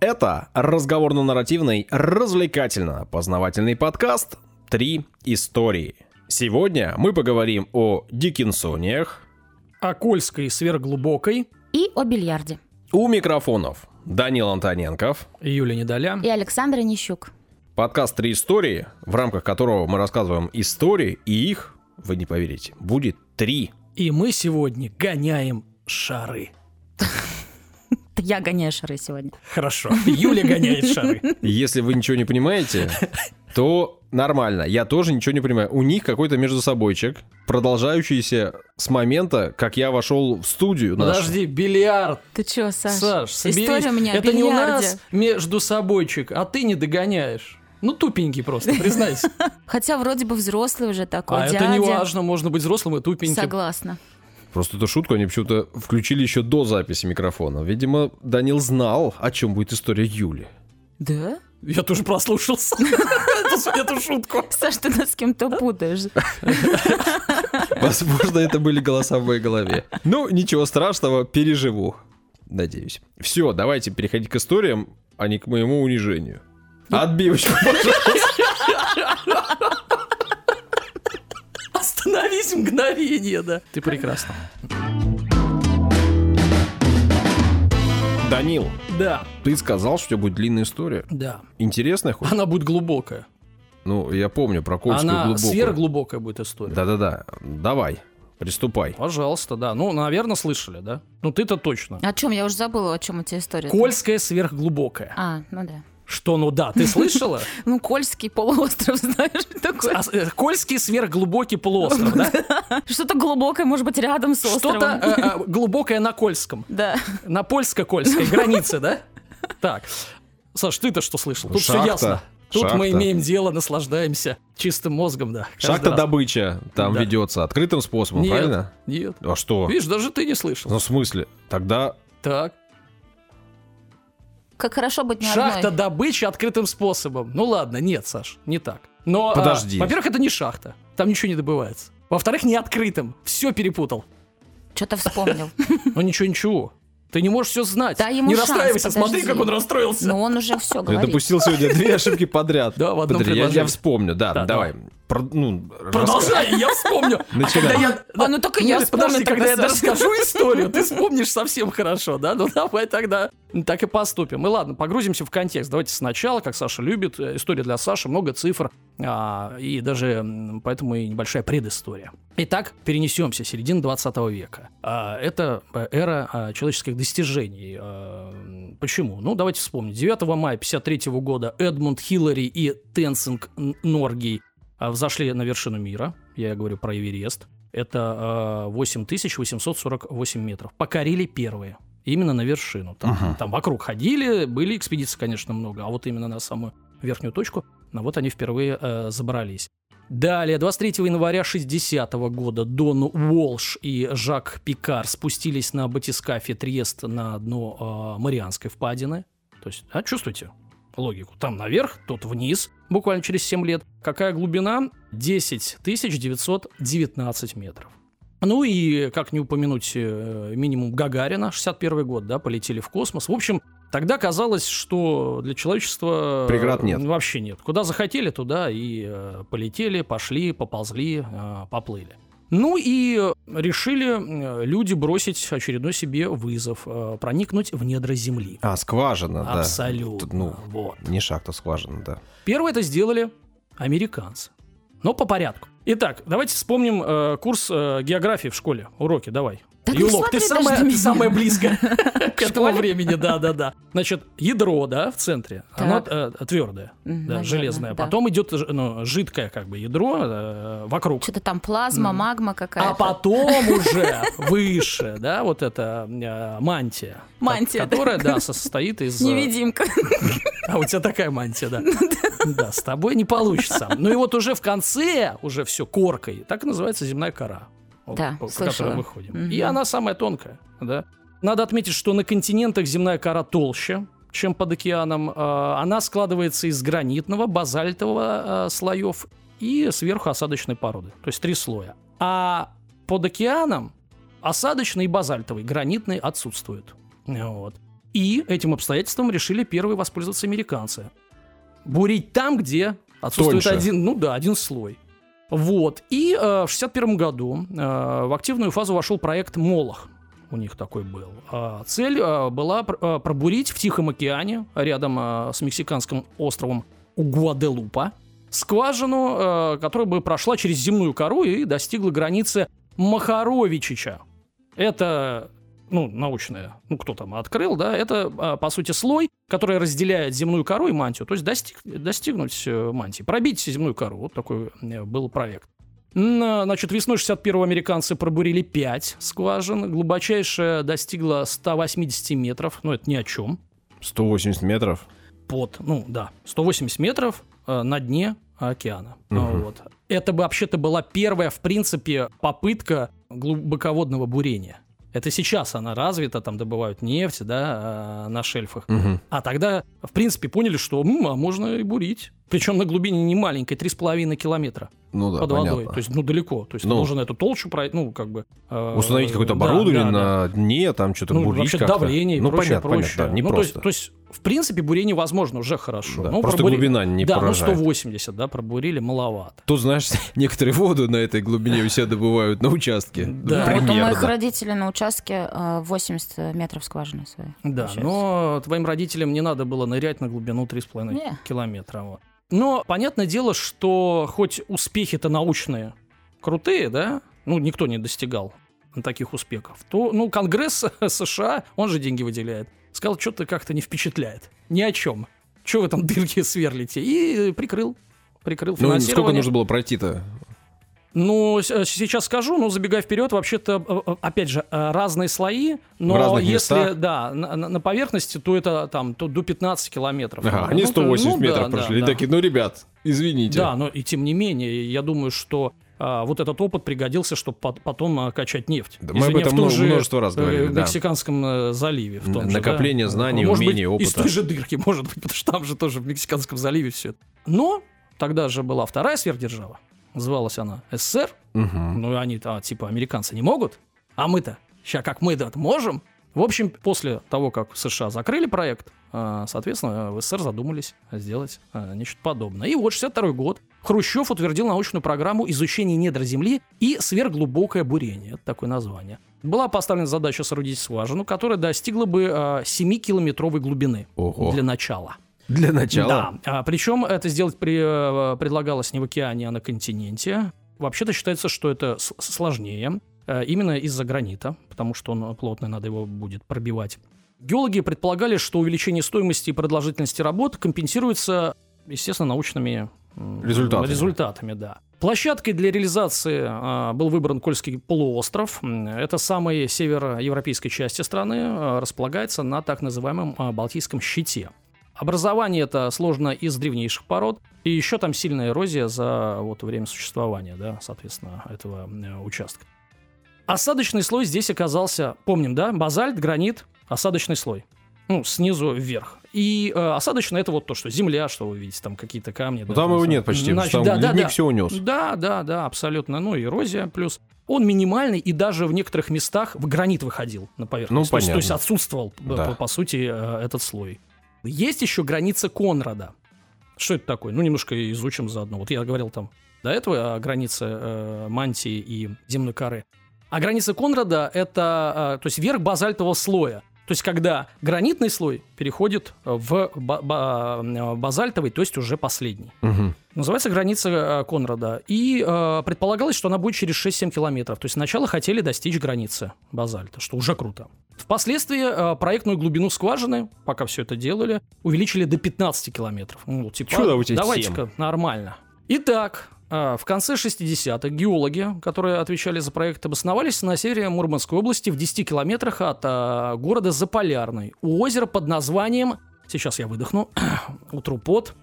Это разговорно-нарративный, развлекательно-познавательный подкаст «Три истории». Сегодня мы поговорим о Диккенсониях. О Кольской сверхглубокой. И о бильярде. У микрофонов Данил Антоненков. Юлия Недоля. И Александр Нищук. Подкаст «Три истории», в рамках которого мы рассказываем истории, и их, вы не поверите, будет три. И мы сегодня гоняем шары. Я гоняю шары сегодня. Хорошо. Юля гоняет шары. Если вы ничего не понимаете, то нормально. Я тоже ничего не понимаю. У них какой-то между собойчик, продолжающийся с момента, как я вошел в студию. нашу. Подожди, бильярд. Ты чё, Саш? Саш, соберись. История у меня Это не у нас между собойчик, а ты не догоняешь. Ну, тупенький просто, признайся. Хотя вроде бы взрослый уже такой, А дядя. это не важно, можно быть взрослым и тупеньким. Согласна. Просто эту шутку они почему-то включили еще до записи микрофона. Видимо, Данил знал, о чем будет история Юли. Да? Я тоже прослушался эту- эту шутку. Саш, ты нас с кем-то путаешь. Возможно, это были голоса в моей голове. Ну, ничего страшного, переживу. Надеюсь. Все, давайте переходить к историям, а не к моему унижению. Отбивочку, пожалуйста. Остановись мгновение, да. Ты прекрасно. Данил, Да, ты сказал, что у тебя будет длинная история. да. Интересная хоть? Она будет глубокая. Ну, я помню про Кольскую Она глубокую. сверхглубокая будет история. Да-да-да. Давай, приступай. Пожалуйста, да. Ну, наверное, слышали, да? Ну, ты-то точно. О чем? Я уже забыла, о чем у тебя история. Кольская сверхглубокая. А, ну да. Что, ну да, ты слышала? Ну, Кольский полуостров, знаешь, такой. А, э, Кольский сверхглубокий полуостров, да? Что-то глубокое, может быть, рядом с островом. Что-то э, э, глубокое на Кольском. Да. На польско-кольской границе, да? Так. Саш, ты-то что слышал? Тут все ясно. Тут мы Шахта. имеем дело, наслаждаемся чистым мозгом, да. Шахта раз. добыча там Да. ведется открытым способом, Нет, правильно? Нет. А что? Видишь, даже ты не слышал. Ну, в смысле? Тогда Так. Как хорошо быть не Шахта одной. добычи открытым способом. Ну ладно, нет, Саш, не так. Но, а, Подожди. во-первых, это не шахта. Там ничего не добывается. Во-вторых, не открытым. Все перепутал. Что-то вспомнил. Ну ничего, ничего. Ты не можешь все знать. Дай ему не шанс, расстраивайся, смотри, подожди. как он расстроился. Но он уже все я говорит. допустил сегодня две ошибки подряд. Да, в одном Подожди, я, я вспомню, да, Да, давай. Про- ну, Продолжай, я вспомню. А Начинай. когда я- А, ну так и я вспомню Подожди, когда я расскажу историю, ты вспомнишь совсем хорошо, да? Ну давай тогда так и поступим. И ладно, погрузимся в контекст. Давайте сначала, как Саша любит. Э, История для Саши, много цифр. а, и даже поэтому и небольшая предыстория. Итак, перенесемся, середина 20 века. А, это э, эра а, человеческих достижений. М, Почему? Ну, давайте вспомним. 9 мая 53 года Эдмунд Хиллари и Тенсинг Н- Норгей а, взошли на вершину мира. Я говорю про Эверест. Это а, 8848 метров. Покорили первые. Именно на вершину. Там, Ага. там вокруг ходили, были экспедиций, конечно, много, а вот именно на самую верхнюю точку, на вот они впервые э, забрались. Далее, 23 января 60 года Дон Уолш и Жак Пикар спустились на батискафе Триест на дно э, Марианской впадины. То есть, а, чувствуете логику? Там наверх, тут вниз, буквально через 7 лет. Какая глубина? 10 919 метров. Ну и, как не упомянуть, э, минимум Гагарина, 61 год, да, полетели в космос. В общем, тогда казалось, что для человечества... э, Преград нет. Вообще нет. Куда захотели, туда и э, полетели, пошли, поползли, поплыли. Ну и решили люди бросить очередной себе вызов, проникнуть в недра Земли. А, скважина, да. Абсолютно. Ну, Вот. не шахта, скважина, да. Первое это сделали американцы. Но по порядку. Итак, давайте вспомним э, курс э, географии в школе. Уроки, давай. Так Юлок, ты самая, ты самая близкая к этому времени, да, да, да. Значит, ядро, да, в центре, оно Так. твердое, Мгм, да, наверное, железное. да. Потом идет ж- ну, жидкое, как бы, ядро э, вокруг. Что-то там плазма, магма какая-то. А потом уже выше, да, вот эта э, мантия. Мантия, ко- Которая, да, состоит из... э, Невидимка. А у тебя такая мантия, да. Да, с тобой не получится. Ну и вот уже в конце, уже все коркой, так называется земная кора. Да, по, слышала. которой мы ходим. Мгм. И она самая тонкая, да. Надо отметить, что на континентах земная кора толще, чем под океаном. Э, Она складывается из гранитного, базальтового э, слоев и сверху осадочной породы. То есть три слоя. А под океаном осадочный и базальтовый, гранитный отсутствуют. Вот. И этим обстоятельством решили первые воспользоваться американцы. Бурить там, где отсутствует Тоньше. один, ну да, один слой. Вот. И э, в 61 году э, в активную фазу вошел проект «Молох». У них такой был. А цель э, была э, пробурить в Тихом океане, рядом э, с мексиканским островом Гуаделупа, скважину, которая бы прошла через земную кору и достигла границы Махаровичича. Это, ну, научное, ну, кто там открыл, да, это, а, по сути, слой, который разделяет земную кору и мантию, то есть достиг, достигнуть э, мантии, пробить земную кору. Вот такой э, был проект. Значит, весной 61-го американцы пробурили 5 скважин. Глубочайшая достигла 180 метров. Ну, это ни о чем. 180 метров. Под, ну, да, 180 метров э, на дне океана. Мгм. Вот. Это бы вообще-то была первая, в принципе, попытка глубоководного бурения. Это сейчас она развита, там добывают нефть, да, э, на шельфах. Мгм. А тогда, в принципе, поняли, что м, а можно и бурить. Причем на глубине не маленькой, 3,5 километра Ну да, под понятно. водой. То есть, ну, далеко. То есть, Ну. ты должен эту толщу пройти, ну, как бы... э, Установить какое-то оборудование да, да. на дне, там что-то Ну, бурить вообще как-то. давление и ну, прочее, понятно, прочее. понятно, да, не ну, то есть- просто. То есть, в принципе, бурение возможно уже хорошо. Да, Ну, просто пробури- глубина не Да, поражает. ну 180, да, пробурили, маловато. Тут, знаешь, некоторые воду на этой глубине у себя добывают на участке. Да. Вот у моих родителей на участке э, 80 метров скважины своей. Да, получается. но твоим родителям не надо было нырять на глубину 3,5 Не. километра. Вот. Но понятное дело, что хоть успехи-то научные крутые, да, ну, никто не достигал таких успехов, то, ну, Конгресс США, он же деньги выделяет, сказал, что-то как-то не впечатляет. Ни о чем. Че вы там дырки сверлите? И прикрыл. Прикрыл Ну, сколько нужно было пройти-то? Ну, э, сейчас скажу, но забегая вперед, вообще-то, э, э, опять же, разные слои, но В если, местах? да, на, на- поверхности, то это там то до 15 километров. Ага, Ну, они то- 180 ну, метров да, прошли. да, такие, ну, ребят, извините. Да, но и тем не менее, я думаю, что а, вот этот опыт пригодился, чтобы потом а, качать нефть. Да, мы об этом в том же, множество раз говорили, да. Мексиканском заливе. В том Н- же, накопление да. знаний, Может умений, быть, Из опыта. той же дырки, может быть, потому что там же тоже в Мексиканском заливе все это. Но тогда же была вторая сверхдержава. Называлась она СССР. Мгм. Ну, они-то, а, типа, американцы не могут. А мы-то, сейчас как мы-то можем. В общем, после того, как США закрыли проект, а, соответственно, в СССР задумались сделать а, нечто подобное. И вот 62 год Хрущев утвердил научную программу изучения недр Земли и сверхглубокое бурение. Это такое название. Была поставлена задача соорудить скважину, которая достигла бы а, 7-километровой глубины Ого. для начала. Для начала. Да, а, причем это сделать при, э, предлагалось не в океане, а на континенте. Вообще-то считается, что это сложнее, э, именно из-за гранита, потому что он плотный, надо его будет пробивать. Геологи предполагали, что увеличение стоимости и продолжительности работ компенсируется, естественно, научными Результатами. результатами, да. Площадкой для реализации а, был выбран Кольский полуостров. Это самой североевропейской части страны, а, располагается на так называемом а, Балтийском щите. Образование это сложно из древнейших пород, и еще там сильная эрозия за вот время существования, да, соответственно, этого э, участка. Осадочный слой здесь оказался, помним, да, базальт, гранит, осадочный слой. Ну, снизу вверх. И э, осадочный это вот то, что земля, что вы видите, там какие-то камни. Ну, да, там его нет почти, значит, там да, да, ледник да. все унес. Да, да, да, абсолютно. Ну, эрозия плюс. Он минимальный и даже в некоторых местах в гранит выходил на поверхность. Ну, то, есть, то есть понятно. отсутствовал, Да. по, по сути, э, этот слой. Есть еще граница Конрада. Что это такое? Ну, немножко изучим заодно. Вот я говорил там до этого о границе э, мантии и земной коры. А граница Конрада – это, э, то есть, верх базальтового слоя. То есть, когда гранитный слой переходит в ба- ба- э, базальтовый, то есть уже последний. Мгм. Называется граница э, Конрада. И э, предполагалось, что она будет через 6-7 километров. То есть сначала хотели достичь границы базальта, что уже круто. Впоследствии э, проектную глубину скважины, пока все это делали, увеличили до 15 километров. Ну, типа, давайте-ка нормально. Итак, э, в конце 60-х геологи, которые отвечали за проект, обосновались на севере Мурманской области в 10 километрах от э, города Заполярный, у озера под названием, сейчас я выдохну, утру пот,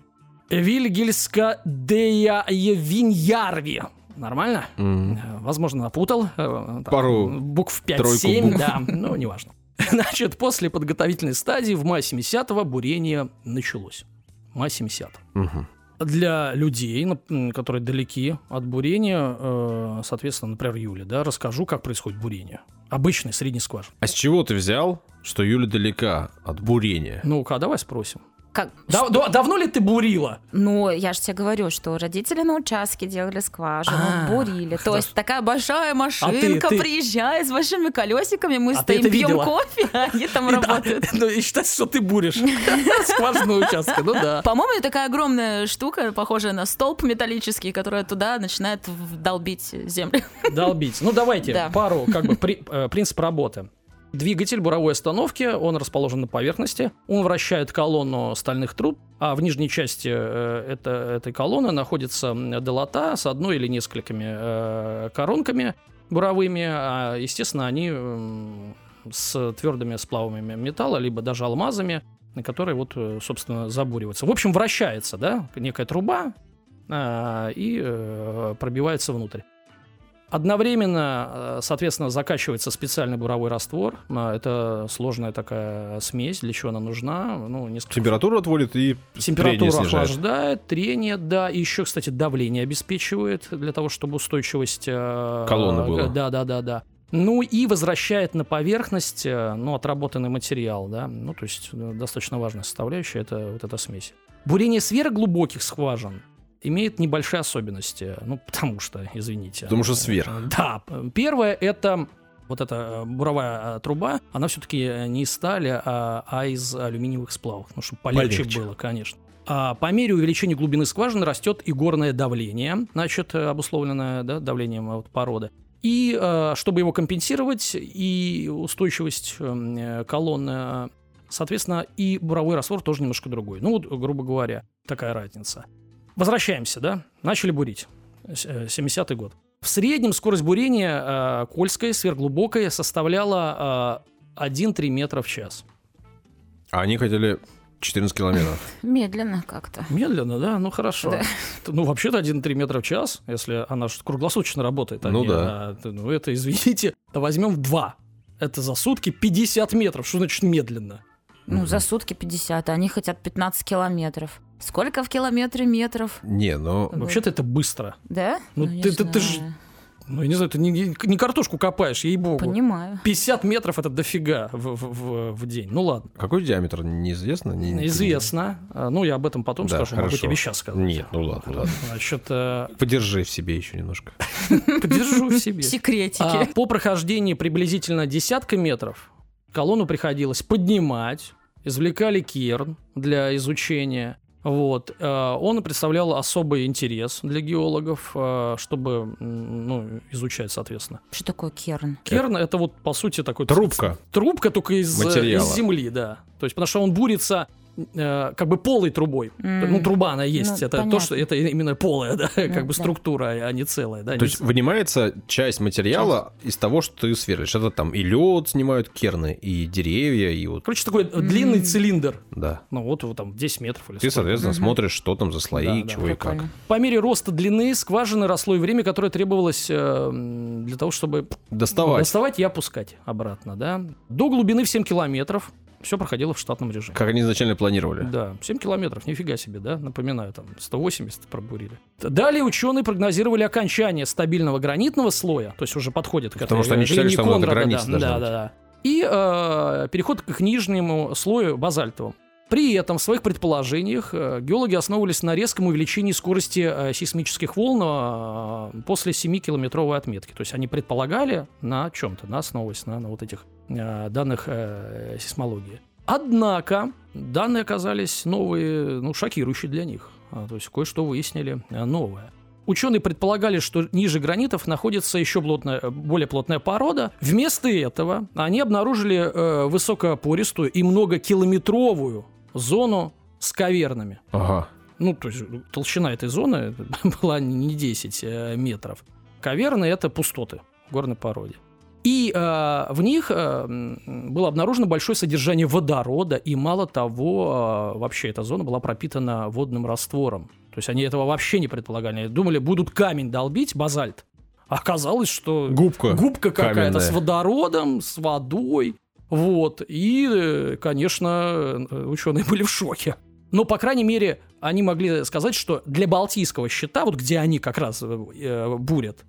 Вильгельска дея Виньярви. Нормально? Э, Возможно, напутал. э, там, Пару, Букв тройку 5-7, букв. да, ну, неважно. Значит, после подготовительной стадии в мае 70-го бурение началось. Май 70 Мгм. Для людей, которые далеки от бурения, э, соответственно, например, Юля, да, расскажу, как происходит бурение. Обычный средний скважин. А с чего ты взял, что Юля далека от бурения? Ну-ка, давай спросим. Как? Да- да- давно ли ты бурила? Ну, я же тебе говорю, что родители на участке делали скважину, А, бурили. То хорошо. есть такая большая ты- машинка ты- приезжает с большими колесиками, мы А ты стоим, пьем кофе, а они там И да, работают. Ну, и считается, что ты буришь скважину участка. Ну да. По-моему, это такая огромная штука, похожая на столб металлический, которая туда начинает долбить землю. Долбить. Ну, давайте Да. пару, как бы, э, принцип работы. Двигатель буровой остановки, он расположен на поверхности, он вращает колонну стальных труб, а в нижней части э, это, этой колонны находится долота с одной или несколькими э, коронками буровыми, а, естественно, они с твердыми сплавами металла, либо даже алмазами, на которые вот, э, собственно, забуриваются. В общем, вращается, да, некая труба, а, и пробивается внутрь. Одновременно, э, соответственно, закачивается специальный буровой раствор. А, Это сложная такая смесь. Для чего она нужна? Ну, несколько Температуру отводит и Температуру трение снижает. охлаждает, трение, да, и еще, кстати, давление обеспечивает для того, чтобы устойчивость э, Колонны была. Да, да, да, да. Ну и возвращает на поверхность, э, ну, отработанный материал, да, ну, то есть э, достаточно важная составляющая это вот эта смесь. Бурение сверхглубоких скважин имеет небольшие особенности, ну, потому что, извините. Потому что сверх. Да, первое это вот эта э, буровая э, труба, она все-таки не из стали, а, а из алюминиевых сплавов, ну, чтобы полегче, Полегче. было, конечно. А по мере увеличения глубины скважины растет и горное давление, значит, э, обусловленное да, давлением э, вот породы. И э, чтобы его компенсировать, и устойчивость э, колонны, э, соответственно, и буровой раствор тоже немножко другой. Ну, вот, грубо говоря, такая разница. Возвращаемся, да? Начали бурить. С- э, 70-й год. В среднем скорость бурения э, Кольской сверхглубокой составляла э, 1-3 метра в час. А они хотели 14 километров. Медленно как-то. Медленно, да? Ну хорошо. Да. Ну, вообще-то 1-3 метра в час, если она круглосуточно работает. а Ну не да. т- ну, это, извините, да возьмем 2. Это за сутки 50 метров. Что значит медленно? Ну, за сутки 50, а они хотят 15 километров. Сколько в километре метров? Не, ну... Вообще-то это быстро. Да? Ну, не ты- ты- ты ж- знаю. Ну, я не знаю, ты не, не- картошку копаешь, ей-богу. Понимаю. 50 метров это дофига в, в- в- в день. Ну ладно. Какой диаметр, неизвестно? Не- Известно. А, Ну, я об этом потом Да, скажу. Могу хорошо. тебе сейчас сказать. Нет, ну ладно, ладно. Значит, э, Подержи в себе еще немножко. подержу в себе. Секретики. А, по прохождении приблизительно десятка метров колонну приходилось поднимать, извлекали керн для изучения. Вот. Э, Он представлял особый интерес для геологов, э, чтобы ну, изучать, соответственно. Что такое керн? Керн это вот по сути такой Трубка. Трубка только из, э, Материала. из земли, да. То есть потому что он бурится э, как бы полой трубой. М. Ну труба она есть, Ну, это понятно. то что это именно полая, да, Ну, как бы да. структура, а не целая, да. То не есть вынимается часть материала из того, что ты сверлишь. Это там и лед снимают керны, и деревья, и вот, Короче, такой э, длинный цилиндр. да. Ну вот, вот там 10 метров или Ты, сколько. соответственно, смотришь, что там за слои, Да, да, чего и как. По мере роста длины скважины росло и время, которое требовалось э, для того, чтобы Доставать. доставать и опускать обратно, да. До глубины в 7 километров все проходило в штатном режиме. Как они изначально планировали. Да, 7 километров, нифига себе, да? Напоминаю, там 180 пробурили. Далее ученые прогнозировали окончание стабильного гранитного слоя, то есть уже подходит к Потому этой что они считали, что Конрада, границы да, да, да, да. И э, переход к нижнему слою базальтовому. При этом в своих предположениях э, геологи основывались на резком увеличении скорости э, сейсмических волн э, после 7-километровой отметки. То есть они предполагали на чем-то, на основываясь на, на вот этих данных э, сейсмологии. Однако данные оказались новые, ну, шокирующие для них. А, то есть кое-что выяснили э, новое. Ученые предполагали, что ниже гранитов находится еще плотная, э, более плотная порода. Вместо этого они обнаружили э, высокопористую и многокилометровую зону с кавернами. Ага. Ну, то есть толщина этой зоны была не 10 э, метров. Каверны — это пустоты в горной породе. И э, в них э, было обнаружено большое содержание водорода, и мало того, э, вообще эта зона была пропитана водным раствором. То есть они этого вообще не предполагали. Думали, будут камень долбить, базальт. А Оказалось, что Губка. губка какая-то с водородом, с водой. Вот. И, э, конечно, ученые были в шоке. Но, по крайней мере, они могли сказать, что для Балтийского щита, вот где они как раз э, бурят,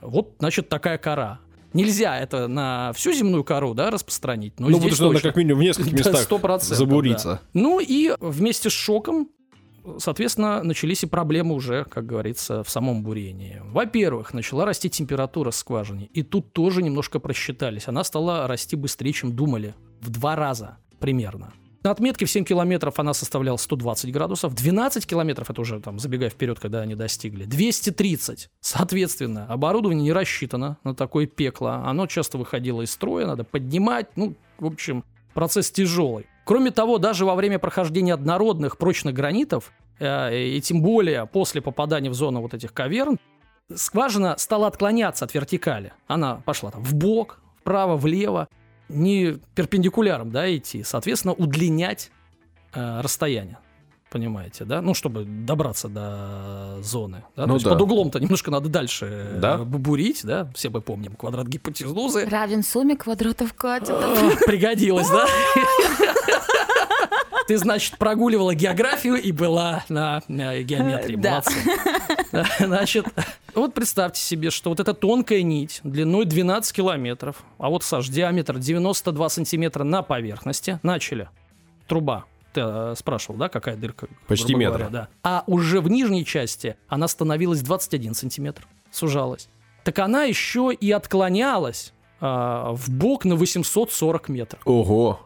вот, значит, такая кора. Нельзя это на всю земную кору, да, распространить. Но Ну, здесь потому что точно. как минимум в нескольких местах 100%, забуриться. да. Ну и вместе с шоком, соответственно, начались и проблемы уже, как говорится, в самом бурении. Во-первых, начала расти температура скважины. И тут тоже немножко просчитались. Она стала расти быстрее, чем думали. В два раза примерно. На отметке в 7 километров она составляла 120 градусов, 12 километров, это уже там забегая вперед, когда они достигли, 230. Соответственно, оборудование не рассчитано на такое пекло, оно часто выходило из строя, надо поднимать, ну, в общем, процесс тяжелый. Кроме того, даже во время прохождения однородных прочных гранитов, э, и тем более после попадания в зону вот этих каверн, скважина стала отклоняться от вертикали. Она пошла там в бок, вправо, влево, не перпендикуляром, да, идти, соответственно, удлинять э, расстояние. Понимаете, да? Ну, чтобы добраться до зоны. Да? Ну То есть да. под углом-то немножко надо дальше э, Да. бурить, да? Все мы помним квадрат гипотенузы. Равен сумме квадратов катетов. Пригодилось, да? Ты, значит, прогуливала географию и была на э, геометрии. Да. Значит, вот представьте себе, что вот эта тонкая нить длиной 12 километров, а вот, Саш, диаметр 92 сантиметра на поверхности. Начали. Труба. Ты э, спрашивал, да, какая дырка? Почти метр. говоря, да. А уже в нижней части она становилась 21 сантиметр, сужалась. Так она еще и отклонялась а, в бок на 840 метров. Ого.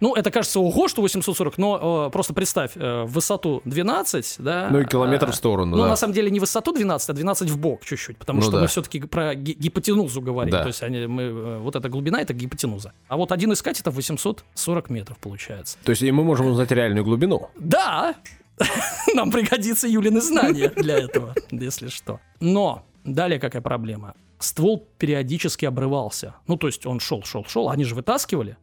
Ну, это кажется, ого, что 840, но э, просто представь, э, высоту 12, да. Ну и километр а, в сторону, Ну, да. на самом деле, не высоту 12, а 12 в бок чуть-чуть, потому Ну что да. мы все-таки про ги- гипотенузу говорим. Да. То есть они, мы, э, вот эта глубина — это гипотенуза. А вот один из катетов 840 метров получается. То есть и мы можем узнать реальную глубину. Да, нам пригодится Юлины знания для этого, если что. Но далее какая проблема? Ствол периодически обрывался. Ну, то есть он шел, шел, шел, они же вытаскивали.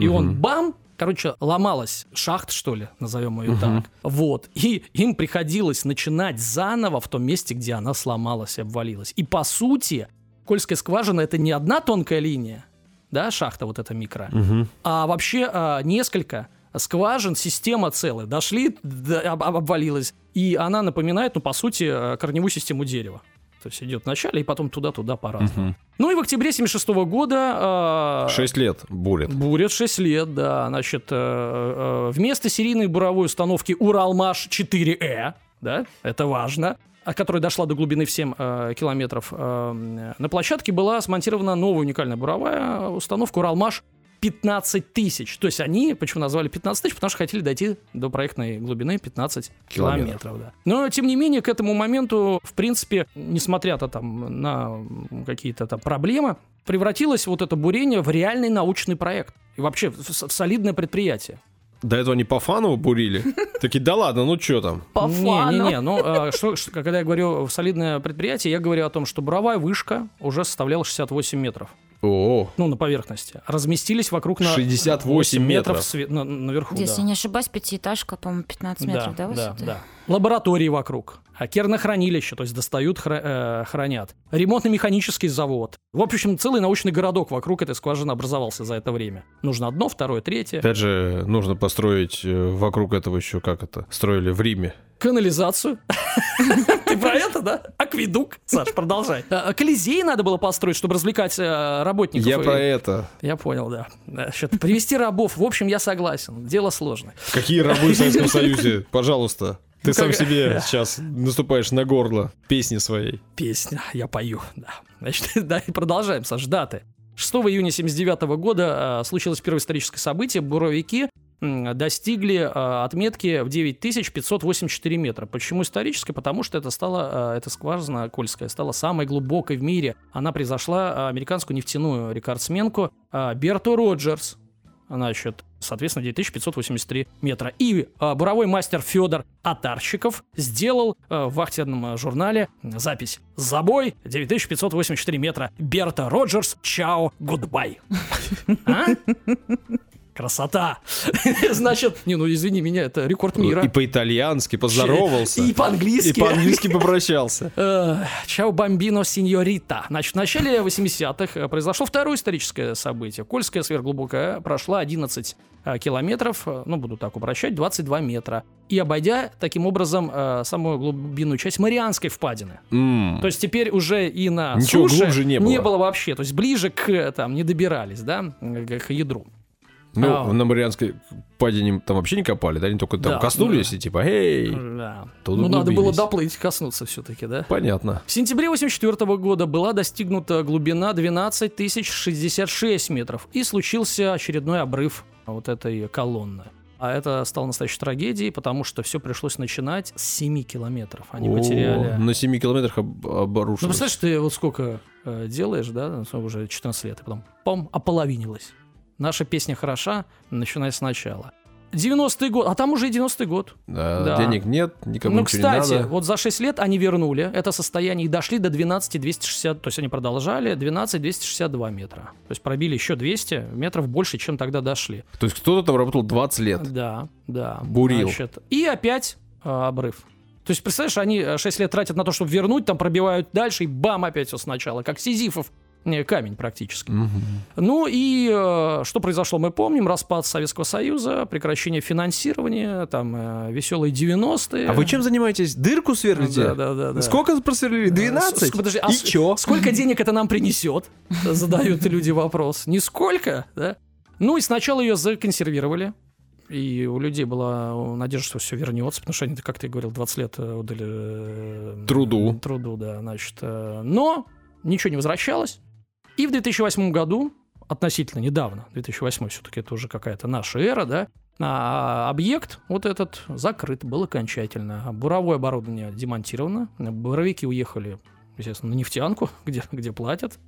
И он бам, короче, ломалась шахт, что ли, назовем ее так. Вот. И им приходилось начинать заново в том месте, где она сломалась и обвалилась. И по сути, Кольская скважина это не одна тонкая линия, да, шахта вот эта микро, а вообще а, несколько скважин, система целая. Дошли, об- обвалилась. И она напоминает, ну, по сути, э, корневую систему дерева. То есть идет вначале и потом туда-туда по-разному. Ну и в октябре 76 года... э, Шесть лет бурит. Бурят 6 лет, да. Значит, э, э, вместо серийной буровой установки Уралмаш-4Э, да, это важно, а которая дошла до глубины в 7 э, километров, э, на площадке была смонтирована новая уникальная буровая установка Уралмаш 15 тысяч. То есть они, почему назвали 15 тысяч? Потому что хотели дойти до проектной глубины 15 Километров. километров. да. Но, тем не менее, к этому моменту, в принципе, несмотря -то там на какие-то там проблемы, превратилось вот это бурение в реальный научный проект. И вообще в, в солидное предприятие. До этого они по фану бурили. Такие, да ладно, ну что там? По фану. Не-не-не, ну, а, что, что- когда я говорю в солидное предприятие, я говорю о том, что буровая вышка уже составляла 68 метров. О, Ну, на поверхности. Разместились вокруг на 68 8 метров. све- на- наверху, Если да. не ошибаюсь, пятиэтажка, по-моему, 15 метров, да, да, да, высоты? да. Лаборатории вокруг. А кернохранилище, то есть достают, хра- э, хранят. Ремонтно-механический завод. В общем, целый научный городок вокруг этой скважины образовался за это время. Нужно одно, второе, третье. Опять же, нужно построить э, вокруг этого еще, как это, строили в Риме. Канализацию. Ты про это, да? Акведук. Саш, продолжай. А, Колизей надо было построить, чтобы развлекать э, работников. Я про это. Я понял, да. Привести рабов, в общем, я согласен. Дело сложное. Какие рабы в Советском Союзе? Пожалуйста. Ты Ну, сам как- себе сейчас наступаешь на горло песни своей. Песня, я пою, да. Значит, да, и продолжаем, Саш, даты. 6 июня 79 года а, случилось первое историческое событие. Буровики достигли а, отметки в 9584 метра. Почему историческое? Потому что это стало, а, эта скважина Кольская стала самой глубокой в мире. Она превзошла а, американскую нефтяную рекордсменку а, Берту Роджерс. Значит, соответственно, 9583 метра. И а, буровой мастер Федор Атарщиков сделал а, в вахтенном а, журнале запись «Забой 9584 метра. Берта Роджерс. Чао. Goodbye». А? Красота! Значит, не, ну извини меня, это рекорд мира. И по-итальянски поздоровался. И по-английски. И по-английски попрощался. Э, Чао бомбино сеньорита. Значит, в начале 80-х произошло второе историческое событие. Кольская сверхглубокая прошла 11 э, километров, э, ну, буду так упрощать, 22 метра. И обойдя таким образом э, самую глубинную часть Марианской впадины. То есть теперь уже и на Ничего суше глубже не было. вообще. То есть ближе к, там, не добирались, да, к ядру. Ну, А. на Марианской падине там вообще не копали, да? Они только там Да, коснулись и типа, эй, Да. Ну, надо было доплыть, коснуться все-таки, да? понятно. В сентябре 84 года была достигнута глубина 12 тысяч 66 метров, и случился очередной обрыв вот этой колонны. А это стало настоящей трагедией, потому что все пришлось начинать с 7 километров. Они О, потеряли... На 7 километрах об- Ну, обрушилось. представляешь, ты вот сколько э, делаешь, да, ну, уже 14 лет, и потом, пом, ополовинилась. Наша песня хороша, начиная сначала. 90-й год, а там уже и 90-й год. Да, да. Денег нет, никому ну, кстати, не надо. вот за 6 лет они вернули это состояние и дошли до 12 260, то есть они продолжали 12 262 метра. То есть пробили еще 200 метров больше, чем тогда дошли. То есть кто-то там работал 20 лет. Да, да. Бурил. Значит, и опять э, обрыв. То есть, представляешь, они 6 лет тратят на то, чтобы вернуть, там пробивают дальше, и бам, опять все сначала, как Сизифов. Камень практически. Мгм. Ну и э, что произошло, мы помним. Распад Советского Союза, прекращение финансирования, там э, веселые 90-е. А вы чем занимаетесь? Дырку сверлите? Да, да, да. да. Сколько просверлили? 12? С- подожди, а И с- чё? Сколько денег это нам принесет? Задают люди вопрос. Нисколько, да? Ну и сначала ее законсервировали. И у людей была надежда, что все вернется, потому что они, как ты говорил, 20 лет э, отдали э, Труду. Труду, да, значит. э, Но ничего не возвращалось. И в 2008 году, относительно недавно, 2008 все-таки это уже какая-то наша эра, да, а объект вот этот закрыт был окончательно. Буровое оборудование демонтировано, буровики уехали, естественно, на нефтянку, где, где платят.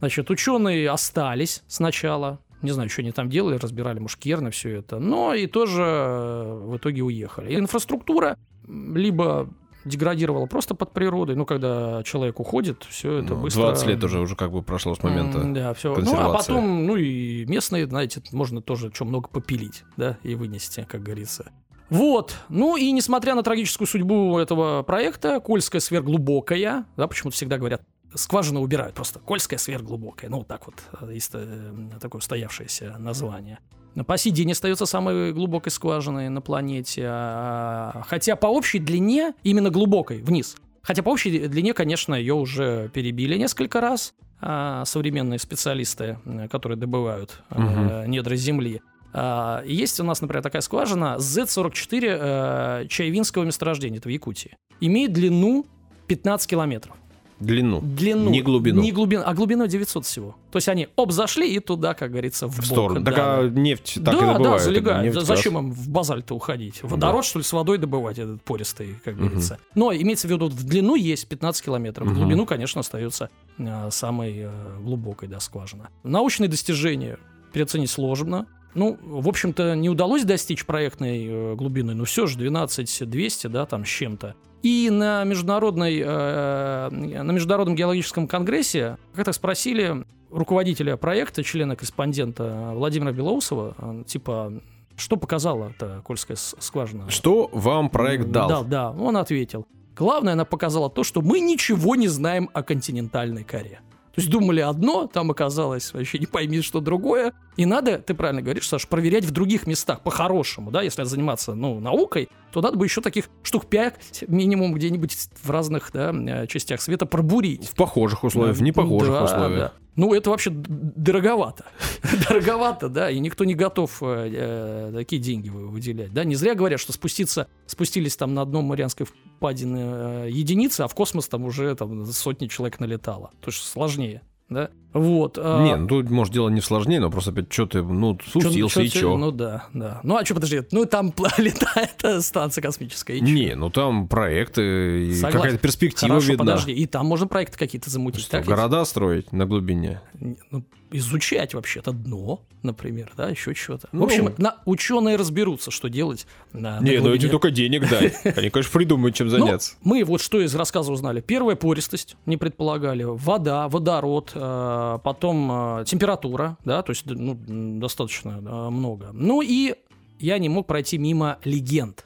Значит, ученые остались сначала, не знаю, что они там делали, разбирали мушкерны, все это, но и тоже э, в итоге уехали. Инфраструктура либо деградировала просто под природой, ну, когда человек уходит, все это Ну, быстро... 20 лет уже, уже как бы прошло с момента. М, Да, все. Ну, а потом, ну и местные, знаете, можно тоже что много попилить, да, и вынести, как говорится. Вот. Ну и несмотря на трагическую судьбу этого проекта, Кольская сверхглубокая, да, почему-то всегда говорят, скважину убирают просто. Кольская сверхглубокая. Ну, вот так вот, э, есть э, такое устоявшееся название. Но По сей день остается самой глубокой скважиной на планете. а, Хотя по общей длине, именно глубокой, вниз. Хотя по общей длине, конечно, ее уже перебили несколько раз а, современные специалисты, э, которые добывают э, недра Земли. А, Есть у нас, например, такая скважина Z44 э, Чайвинского месторождения, это в Якутии. Имеет длину 15 километров. Длину. Длину. Не глубину. Не глубину, а глубину 900 всего. То есть они оп, зашли и туда, как говорится, в, В бок. сторону. Да, Так а да. нефть так и да, добывают. да, залегают. Нефть За- газ. Зачем им в базальт-то уходить? Водород, что ли, с водой добывать, этот пористый, как Мгм. говорится. Но имеется в виду, в длину есть 15 километров. В Мгм. глубину, конечно, остается э, самой э, глубокой, да, скважина. Научные достижения переоценить сложно. Ну, в общем-то, не удалось достичь проектной э, глубины, но все же 12 200, да, там с чем-то. И на, международной, э, на Международном геологическом конгрессе как-то спросили руководителя проекта, члена-корреспондента Владимира Белоусова, э, типа, что показала эта Кольская скважина? Что вам проект дал? Да, да, он ответил. Главное, она показала то, что мы ничего не знаем о континентальной коре. То есть думали одно, там оказалось вообще не пойми, что другое. И надо, ты правильно говоришь, Саш, проверять в других местах по-хорошему, да, если заниматься, ну, наукой, то надо бы еще таких штук 5 минимум где-нибудь в разных, да, э, частях света пробурить. В похожих условиях, в непохожих Да, условиях. да. Ну, это вообще дороговато. дороговато, да, и никто не готов э, э, такие деньги вы- выделять. Да, не зря говорят, что спуститься, спустились там на одном Марианской впадине э, единицы, а в космос там уже там сотни человек налетало. То есть сложнее, да. Вот. а, Не, ну тут, может, дело не сложнее, но просто опять что ты, ну, сустился и чё- чё? Ну да, да. Ну а что, подожди, ну там летает станция космическая. и? Не, ну там проекты, Согласен. какая-то перспектива Хорошо, видна. подожди, и там можно проекты какие-то замутить. Что, так ведь? города строить на глубине. Не, ну, изучать вообще-то дно, например, да, еще что-то. Ну. В общем, на, ученые разберутся, что делать. На, на Не, ну глубине. эти только денег дай. Они, конечно, придумают, чем Ну, заняться. мы вот что из рассказа узнали. Первая пористость, не предполагали. Вода, водород, э, потом э, температура, да, то есть ну, достаточно э, много. Ну и я не мог пройти мимо легенд.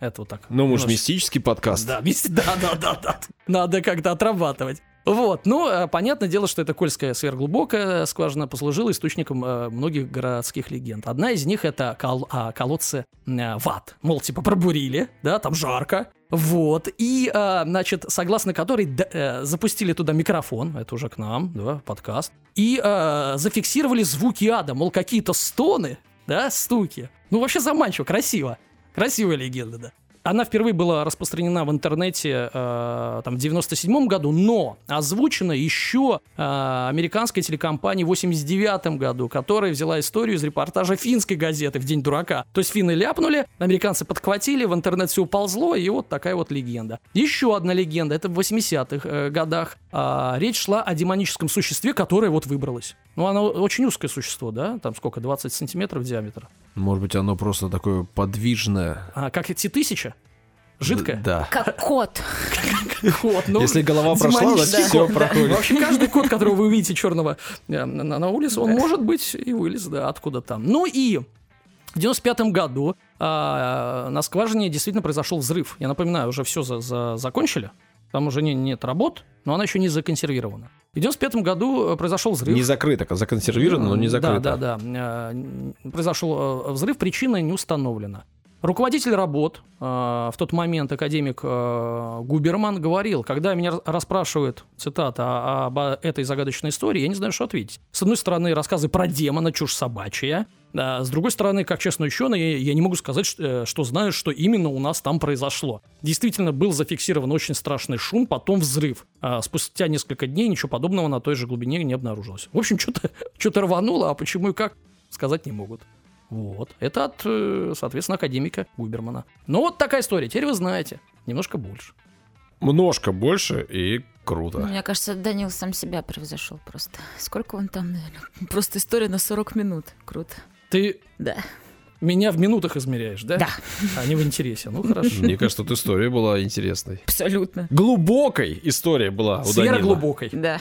Это вот так. Ну, может, мистический подкаст. Да, вместе, да, да, да, да. Надо как-то отрабатывать. Вот, ну, э, понятное дело, что эта Кольская сверхглубокая скважина послужила источником э, многих городских легенд. Одна из них это кол- а, колодцы э, ват. Мол, типа пробурили, да, там жарко. Вот, и, э, значит, согласно которой д- э, запустили туда микрофон, это уже к нам, да, подкаст, и э, зафиксировали звуки ада, мол, какие-то стоны, да, стуки. Ну, вообще заманчиво, красиво. Красивая легенда, да. Она впервые была распространена в интернете э, там, в 97 году, но озвучена еще э, американской телекомпанией в 89 году, которая взяла историю из репортажа финской газеты в День дурака. То есть финны ляпнули, американцы подхватили, в интернет все уползло, и вот такая вот легенда. Еще одна легенда, это в 80-х э, годах. А, речь шла о демоническом существе, которое вот выбралось. Ну, оно очень узкое существо, да? Там сколько, 20 сантиметров диаметра. Может быть, оно просто такое подвижное. А, как эти тысяча? Жидкое? Да. Как кот. Вот, ну, Если голова прошла, значит демонический все кот. проходит. Вообще каждый кот, которого вы увидите черного э, на, на улице, он может быть и вылез, да, откуда там. Ну и в 95 году а, на скважине действительно произошел взрыв. Я напоминаю, уже все за, за- закончили. Там уже не- нет работ, но она еще не законсервирована. В 95 году э, произошел взрыв. Не закрыто, а законсервировано, но не закрыто. Да, да, да. Э, Произошел э, взрыв, причина не установлена. Руководитель работ в тот момент, академик Губерман, говорил, когда меня ра- расспрашивают, цитата, о- об э, этой загадочной истории, я не знаю, что ответить. С одной стороны, рассказы про демона, чушь собачья. А с другой стороны, как честный ученый, я- я не могу сказать, что, э, что знаю, что именно у нас там произошло. Действительно, был зафиксирован очень страшный шум, потом взрыв. А спустя несколько дней ничего подобного на той же глубине не обнаружилось. В общем, что-то что рвануло, а почему и как, сказать не могут. Вот. Это от, э, соответственно, академика Губермана. Ну, вот такая история. Теперь вы знаете. Немножко больше. Немножко больше и круто. Мне кажется, Данил сам себя превзошел просто. Сколько он там, наверное? Просто история на 40 минут. Круто. Ты Да. меня в минутах измеряешь, да? Да. А не в интересе. Ну, хорошо. Мне кажется, тут история была интересной. Абсолютно. Глубокой история была у Данила. Сверхглубокой. Да.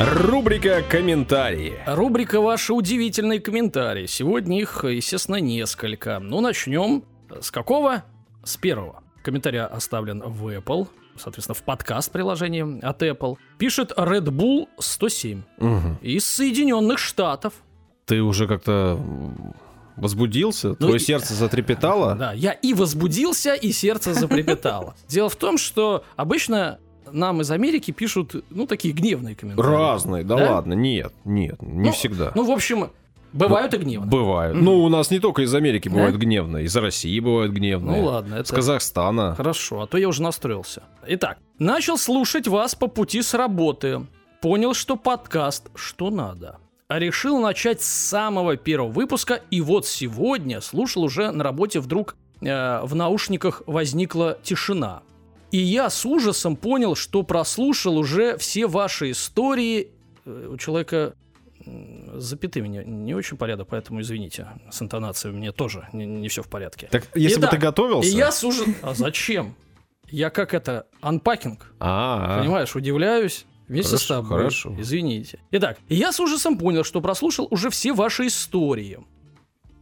Рубрика «Комментарии». Рубрика «Ваши удивительные комментарии». Сегодня их, естественно, несколько. Ну, начнем с какого? С первого. Комментарий оставлен в Apple, соответственно, в подкаст приложении от Apple. Пишет Red Bull 107 Мгм. из Соединенных Штатов. Ты уже как-то возбудился? Ну, Твое и- сердце затрепетало? Да, я и возбудился, и сердце запрепетало. Дело в том, что обычно нам из Америки пишут, ну, такие гневные комментарии. Разные, да, Да? ладно, нет, нет, не Ну, всегда. Ну, в общем, бывают и гневные. Бывают. Ну, у нас не только из Америки бывают гневные, из России бывают гневные. Ну, ладно, это... С Казахстана. Хорошо, а то я уже настроился. Итак, начал слушать вас по пути с работы. Понял, что подкаст «Что надо». А решил начать с самого первого выпуска, и вот сегодня слушал уже на работе вдруг э, в наушниках возникла тишина. И я с ужасом понял, что прослушал уже все ваши истории. Э, У человека запятыми не, не очень порядок, поэтому извините. С интонацией меня тоже не, все в порядке. Так, если бы Итак, ты готовился... И я с ужасом... А зачем? Я как это, анпакинг, А, понимаешь, удивляюсь вместе с Хорошо, тобой. хорошо. Извините. Итак, я с ужасом понял, что прослушал уже все ваши истории.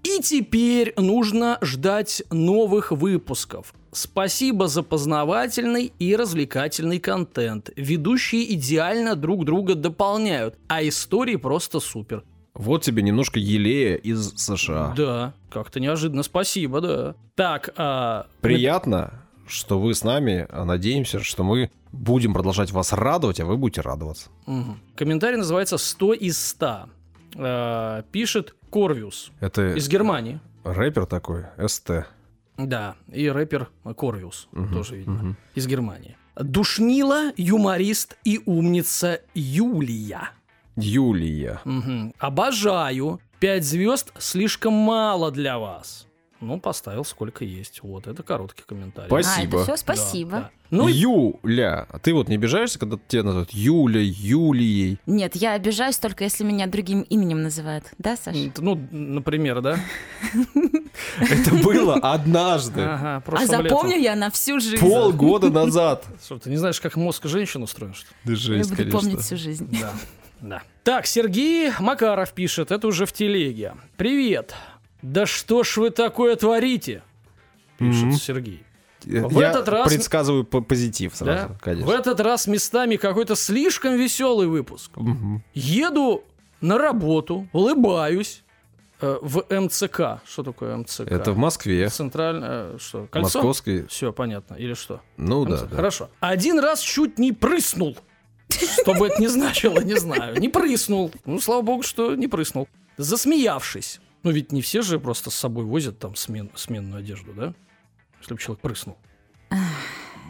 И теперь нужно ждать новых выпусков. Спасибо за познавательный и развлекательный контент. Ведущие идеально друг друга дополняют, а истории просто супер. Вот тебе немножко елея из США. Да, как-то неожиданно, спасибо, да. Так, а... Приятно, что вы с нами, а надеемся, что мы будем продолжать вас радовать, а вы будете радоваться. Мгм. Комментарий называется «100 из 100». Э, пишет Корвиус Это из Германии. рэпер такой, СТ. Да, и рэпер Корвиус, Мгм, тоже видно, мгм. из Германии. Душнила, юморист и умница Юлия. Юлия. Мгм. Обожаю. Пять звезд слишком мало для вас. Ну, поставил сколько есть. Вот, это короткий комментарий. Спасибо. А, это все Да, спасибо. да. Ну, и- Юля, а ты вот не обижаешься, когда тебя называют Юля, Юлией? Нет, я обижаюсь только если меня другим именем называют. Да, Саша? ну, например, да? Это было однажды, Ага, А запомню я на всю жизнь. полгода назад. Что, ты не знаешь, как мозг женщин устроен, что ли? Да Я жесть, буду конечно. помнить всю жизнь. Да. Да. Так, Сергей Макаров пишет, это уже в телеге. Привет. Да что ж вы такое творите? Пишет Мгм. Сергей. Я В этот раз- предсказываю по- позитив сразу, Да? конечно. В этот раз местами какой-то слишком веселый выпуск. Мгм. Еду на работу, улыбаюсь э, в МЦК. Что такое МЦК? Это в Москве, Центральное, э, что, кольцо? московской. Все, понятно. Или что? Ну да, МЦК. да. Хорошо. Один раз чуть не прыснул. Что бы это ни значило, не знаю. Не прыснул. Ну, слава богу, что не прыснул. Засмеявшись. Ну, ведь не все же просто с собой возят там смен- сменную одежду, да? Если бы человек прыснул.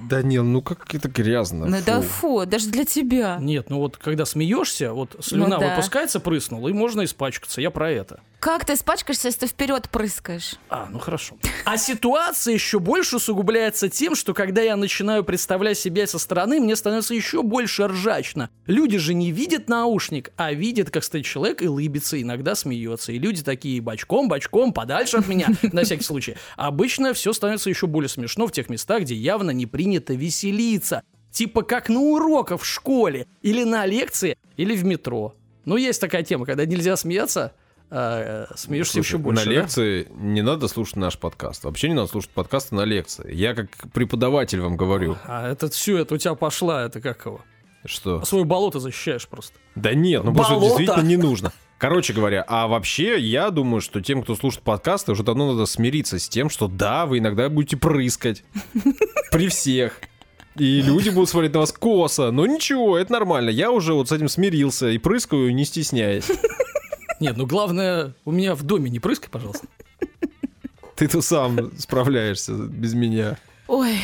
Да не, ну как это грязно. Ну да фу. фу, даже для тебя. Нет, ну вот когда смеешься, вот слюна Ну да. выпускается, прыснул, и можно испачкаться. Я про это. Как ты испачкаешься, если ты вперед прыскаешь? А, ну хорошо. А ситуация еще больше усугубляется тем, что когда я начинаю представлять себя со стороны, мне становится еще больше ржачно. Люди же не видят наушник, а видят, как стоит человек и лыбится, иногда смеется. И люди такие бочком, бочком, подальше от меня, на всякий случай. Обычно все становится еще более смешно в тех местах, где явно не принято веселиться. Типа как на уроках в школе, или на лекции, или в метро. Ну, есть такая тема, когда нельзя смеяться, э, смеешься Слушай, еще больше. На да? лекции не надо слушать наш подкаст. Вообще не надо слушать подкасты на лекции. Я как преподаватель вам говорю, А это все, это у тебя пошла, это как его? что... Свое болото защищаешь просто. Да нет, ну просто действительно не нужно. Короче говоря, а вообще я думаю, что тем, кто слушает подкасты, уже давно надо смириться с тем, что да, вы иногда будете прыскать. При всех. И люди будут смотреть на вас косо. Но ничего, это нормально. Я уже вот с этим смирился и прыскаю, не стесняясь. Нет, ну главное, у меня в доме не прыскай, пожалуйста. Ты-то сам справляешься без меня. Ой,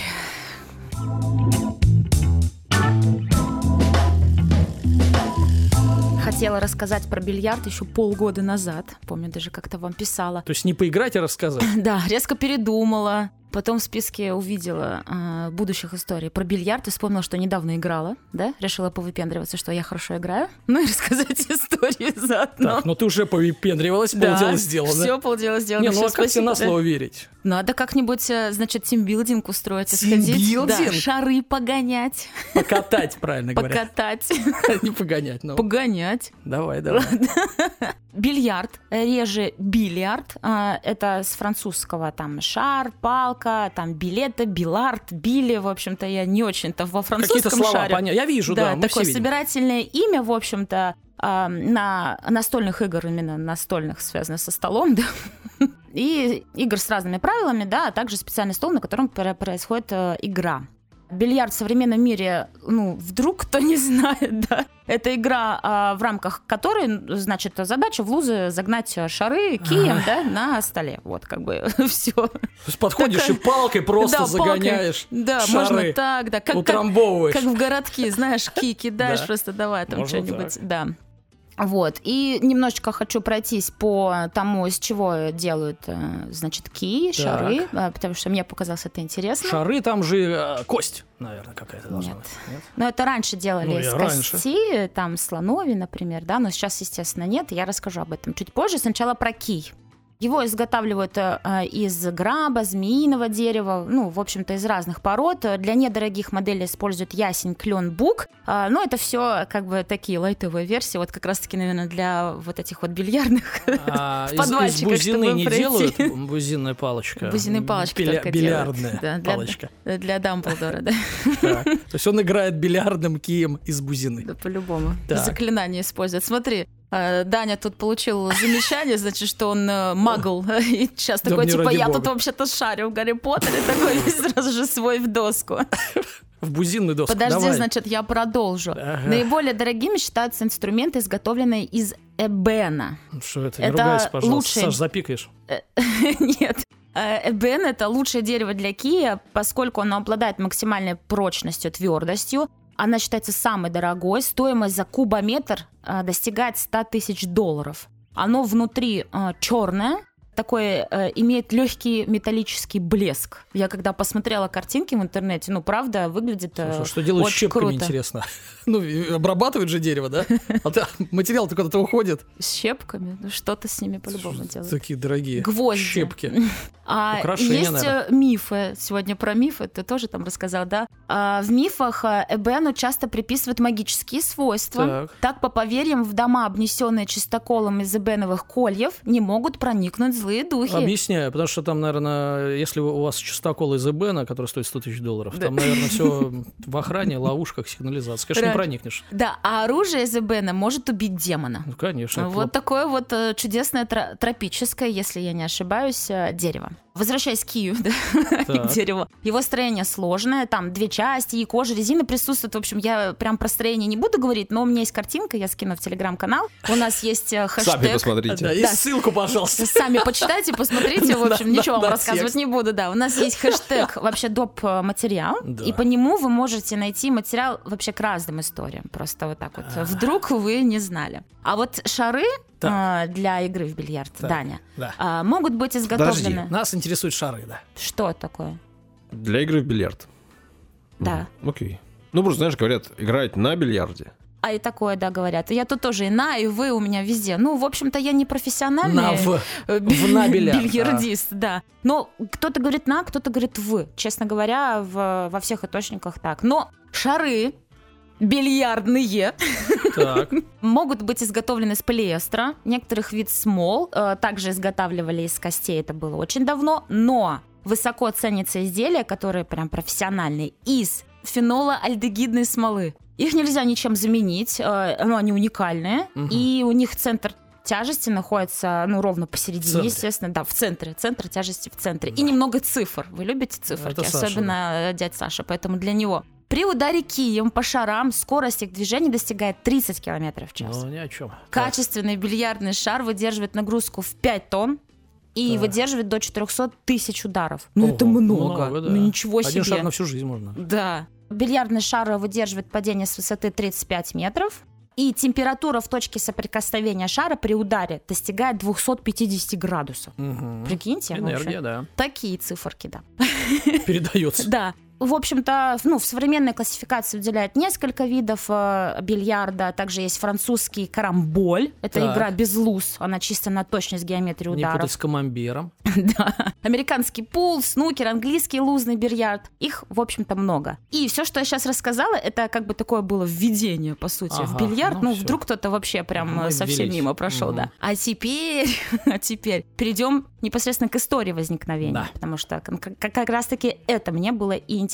хотела рассказать про бильярд еще полгода назад. Помню, даже как-то вам писала. То есть не поиграть, а рассказать. Да, резко передумала. Потом в списке увидела э, будущих историй про бильярд и вспомнила, что недавно играла, да? Решила повыпендриваться, что я хорошо играю. Ну и рассказать историю заодно. Так, но ты уже повипендривалась, полдела сделано. Все полдела сделано. Не, ну а как тебе на да. слово верить? Надо как-нибудь, э, значит, тимбилдинг устроить. Тимбилдинг? Да, шары погонять, Покатать, правильно говоря. покатать, Не погонять, ну. погонять. Давай, давай. Бильярд, реже бильярд, а, это с французского там шар, палка, там билеты, билард, били, в общем-то, я не очень-то во французском Какие-то слова, шаре. понятно. Я вижу, да, мы такое все видим. собирательное имя, в общем-то, а, на настольных игр, именно настольных, связано со столом, да. И игр с разными правилами, да, а также специальный стол, на котором происходит э, игра. Бильярд в современном мире, ну, вдруг кто не знает, да, это игра, а, в рамках которой, значит, задача в лузы загнать шары кием, да, на столе. Вот, как бы, все. То есть подходишь и палкой просто Да, палкой. загоняешь Да, шары, можно так, да. Как, утрамбовываешь. как в городки, знаешь, ки кидаешь Да. просто давай там что-нибудь. Да. Вот. И немножечко хочу пройтись по тому, из чего делают, э, значит, ки, шары, э, потому что мне показалось это интересно. Шары там же э, кость, наверное, какая-то должна Нет. быть. Нет? Но это раньше делали Ну, из раньше. кости, там слонови, например, да, но сейчас, естественно, нет. Я расскажу об этом чуть позже. Сначала про кий. Его изготавливают э, э, из граба, змеиного дерева, ну, в общем-то, из разных пород. Э, Для недорогих моделей используют ясень, клен, бук. А, Но это все как бы такие лайтовые версии, вот как раз-таки, наверное, для вот этих вот бильярдных. А В из- бузины чтобы не пройти. делают бузинная палочка? Бузиной палочки Биля- только Бильярдная палочка. Для Дамблдора, да. То есть он играет бильярдным кием из бузины. да, по-любому. Заклинание используют. Смотри, э, Даня тут получил замечание, значит, что он э, магл. И сейчас Да такой, типа, я бога. тут вообще-то шарю в Гарри Поттере, такой сразу же свой в доску. В бузинную доску. Подожди, Давай. значит, я продолжу. Ага. Наиболее дорогими считаются инструменты, изготовленные из эбена. Что это? Не это ругайся, пожалуйста. лучший- Саш, запикаешь. Нет. Э, Эбен это лучшее дерево для кия, поскольку оно обладает максимальной прочностью, твердостью. Она считается самой дорогой. Стоимость за кубометр э, достигает 100 тысяч долларов. Оно внутри черное, такой э, имеет легкий металлический блеск. Я когда посмотрела картинки в интернете, ну правда выглядит э, Слушай, что делают очень щепками, круто. интересно? Ну, обрабатывают же дерево, да? А то- материал-то куда-то уходит. С щепками, ну что-то с ними по-любому делают. Такие дорогие Гвозди. щепки. А Украшения, есть э, мифы. Сегодня про мифы ты тоже там рассказал, да? А, в мифах э, Эбену часто приписывают магические свойства. Так. Так, по поверьям, в дома, обнесенные чистоколом из эбеновых кольев, не могут проникнуть злые духи. Объясняю, потому что там, наверное, если у вас частокол из Эбена, который стоит 100 тысяч долларов, там, наверное, все в охране, ловушках, сигнализации. Конечно, не проникнешь. Да, а оружие из эбена может убить демона. Ну, конечно. Вот такое вот э, чудесное тро- тропическое, если я не ошибаюсь, э, дерево. Возвращаясь к Кию, да, к дереву. Его строение сложное, там две части, и кожа, резина присутствует. В общем, я прям про строение не буду говорить, но у меня есть картинка, я скину в телеграм-канал. У нас есть э, Сами хэштег. посмотрите. Да, и Да. ссылку, пожалуйста. Сами почитайте, посмотрите, в общем, ничего вам рассказывать не буду, да. У нас есть хэштег вообще доп. материал, Да. и по нему вы можете найти материал вообще к разным историям, просто вот так вот. Вдруг вы не знали. А вот шары Так. а, для игры в бильярд, Так. Даня, Да. а, могут быть изготовлены... Нас интересуют шары, да. Что такое? Для игры в бильярд. Да. Мгм. Окей. Ну, просто, знаешь, говорят, играть на бильярде. А и такое, да, говорят. Я тут тоже и на, и вы у меня везде. Ну, в общем-то, я не профессиональный На в. э, в на бильярд, бильярдист, да. Но кто-то говорит на, кто-то говорит в. Честно говоря, в- во всех источниках так. Но шары бильярдные Так. могут быть изготовлены из полиэстера, некоторых вид смол, э, также изготавливали из костей, это было очень давно, но высоко ценятся изделия, которые прям профессиональные, из фенола-альдегидной смолы. Их нельзя ничем заменить, э, ну, они уникальные, и у них центр тяжести находится, ну, ровно посередине, центре. естественно, да, в центре, центр тяжести в центре. И немного цифр. Вы любите циферки, Это Саша, особенно э, дядь Саша, поэтому для него. При ударе кием по шарам скорость их движения достигает 30 км в час. Ну, ни о чем. Качественный бильярдный шар выдерживает нагрузку в 5 тонн и Так. выдерживает до 400 тысяч ударов. Ну, Ого, это много. много, да. Ну, ничего Один себе. шар на всю жизнь можно. Да. Бильярдный шар выдерживает падение с высоты 35 метров. И температура в точке соприкосновения шара при ударе достигает 250 градусов. Мгм. Прикиньте. Энергия, да. такие циферки, да. Передается. Да. В общем-то, ну, в современной классификации выделяют несколько видов э, бильярда. Также есть французский карамболь. Это Так. игра без луз. Она чисто на точность геометрии Не ударов. путать с камамбером. Да. Американский пул, снукер, английский лузный бильярд. Их, в общем-то, много. И все, что я сейчас рассказала, это как бы такое было введение, по сути, в Ага, бильярд. ну Ну, всё. вдруг кто-то вообще прям Мы э, совсем ввелись. мимо прошел, Мгм. да. А теперь, а теперь перейдем непосредственно к истории возникновения, Да. потому что как, как раз-таки это мне было и интересно.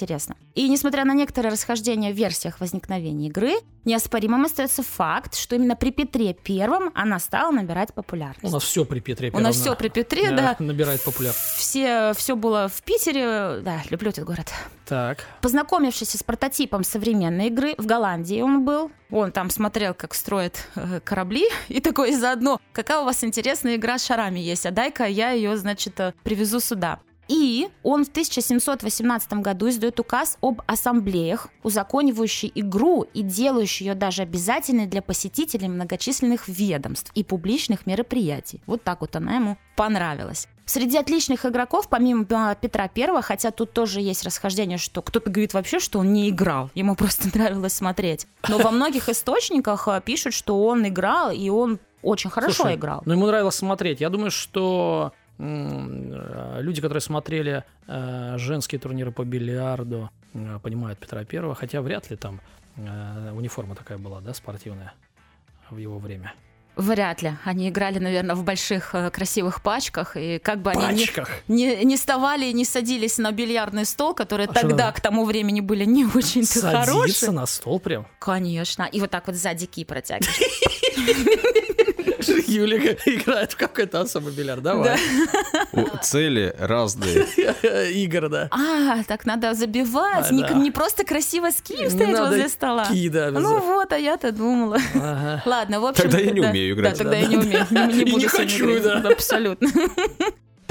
И несмотря на некоторые расхождения в версиях возникновения игры, неоспоримым остается факт, что именно при Петре Первом она стала набирать У популярность. нас все при Петре У нас Первом, все при Петре, да. Набирает популяр. Все, все было в Питере, да, люблю этот город. Так. Познакомившись с прототипом современной игры, в Голландии он был, он там смотрел, как строят э, корабли, и такой заодно, какая у вас интересная игра с шарами есть, а дай-ка я ее, значит, э, привезу сюда. И он в 1718 году издает указ об ассамблеях, узаконивающий игру и делающий ее даже обязательной для посетителей многочисленных ведомств и публичных мероприятий. Вот так вот она ему понравилась. Среди отличных игроков, помимо Петра Первого, хотя тут тоже есть расхождение, что кто-то говорит вообще, что он не играл, ему просто нравилось смотреть. Но во многих источниках а, пишут, что он играл, и он очень хорошо Слушай, играл. Ну, ему нравилось смотреть. Я думаю, что э, люди, которые смотрели э, женские турниры по бильярду, э, понимают Петра Первого, хотя вряд ли там э, униформа такая была, да, спортивная в его время. Вряд ли. Они играли, наверное, в больших э, красивых пачках, и как бы они не, Пачках. не, не вставали и не садились на бильярдный стол, которые А тогда, к тому времени были не очень-то Садиться хорошие. на стол прям. Конечно. И вот так вот сзади ки протягиваешь. Юлика играет в какой-то особый бильярд. Давай. Цели разные. Игорь, да. А, так надо забивать. А, не, да. не просто красиво с кием стоять надо возле стола. ки, да, Ну вот, а я-то думала. Ага. Ладно, в общем... Тогда я не да. умею играть. Да, тогда я не умею. Не, не И буду хочу, играть. да. Абсолютно.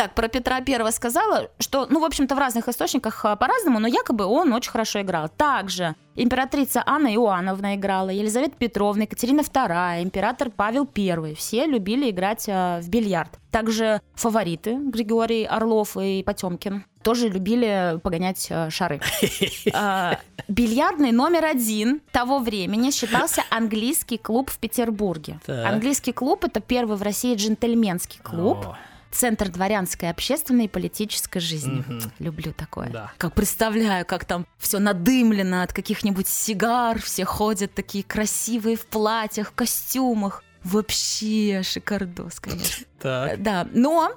Так, про Петра Первого сказала, что, ну, в общем-то, в разных источниках а, по-разному, но якобы он очень хорошо играл. Также императрица Анна Иоанновна играла, Елизавета Петровна, Екатерина II, император Павел I. Все любили играть а, в бильярд. Также фавориты Григорий Орлов и Потемкин тоже любили погонять а, шары. Бильярдный номер один того времени считался английский клуб в Петербурге. Английский клуб это первый в России джентльменский клуб. Центр дворянской, общественной и политической жизни. Мгм. Люблю такое. Да. Как представляю, как там все надымлено от каких-нибудь сигар, все ходят такие красивые в платьях, в костюмах. Вообще шикардос, конечно. Так. Да, но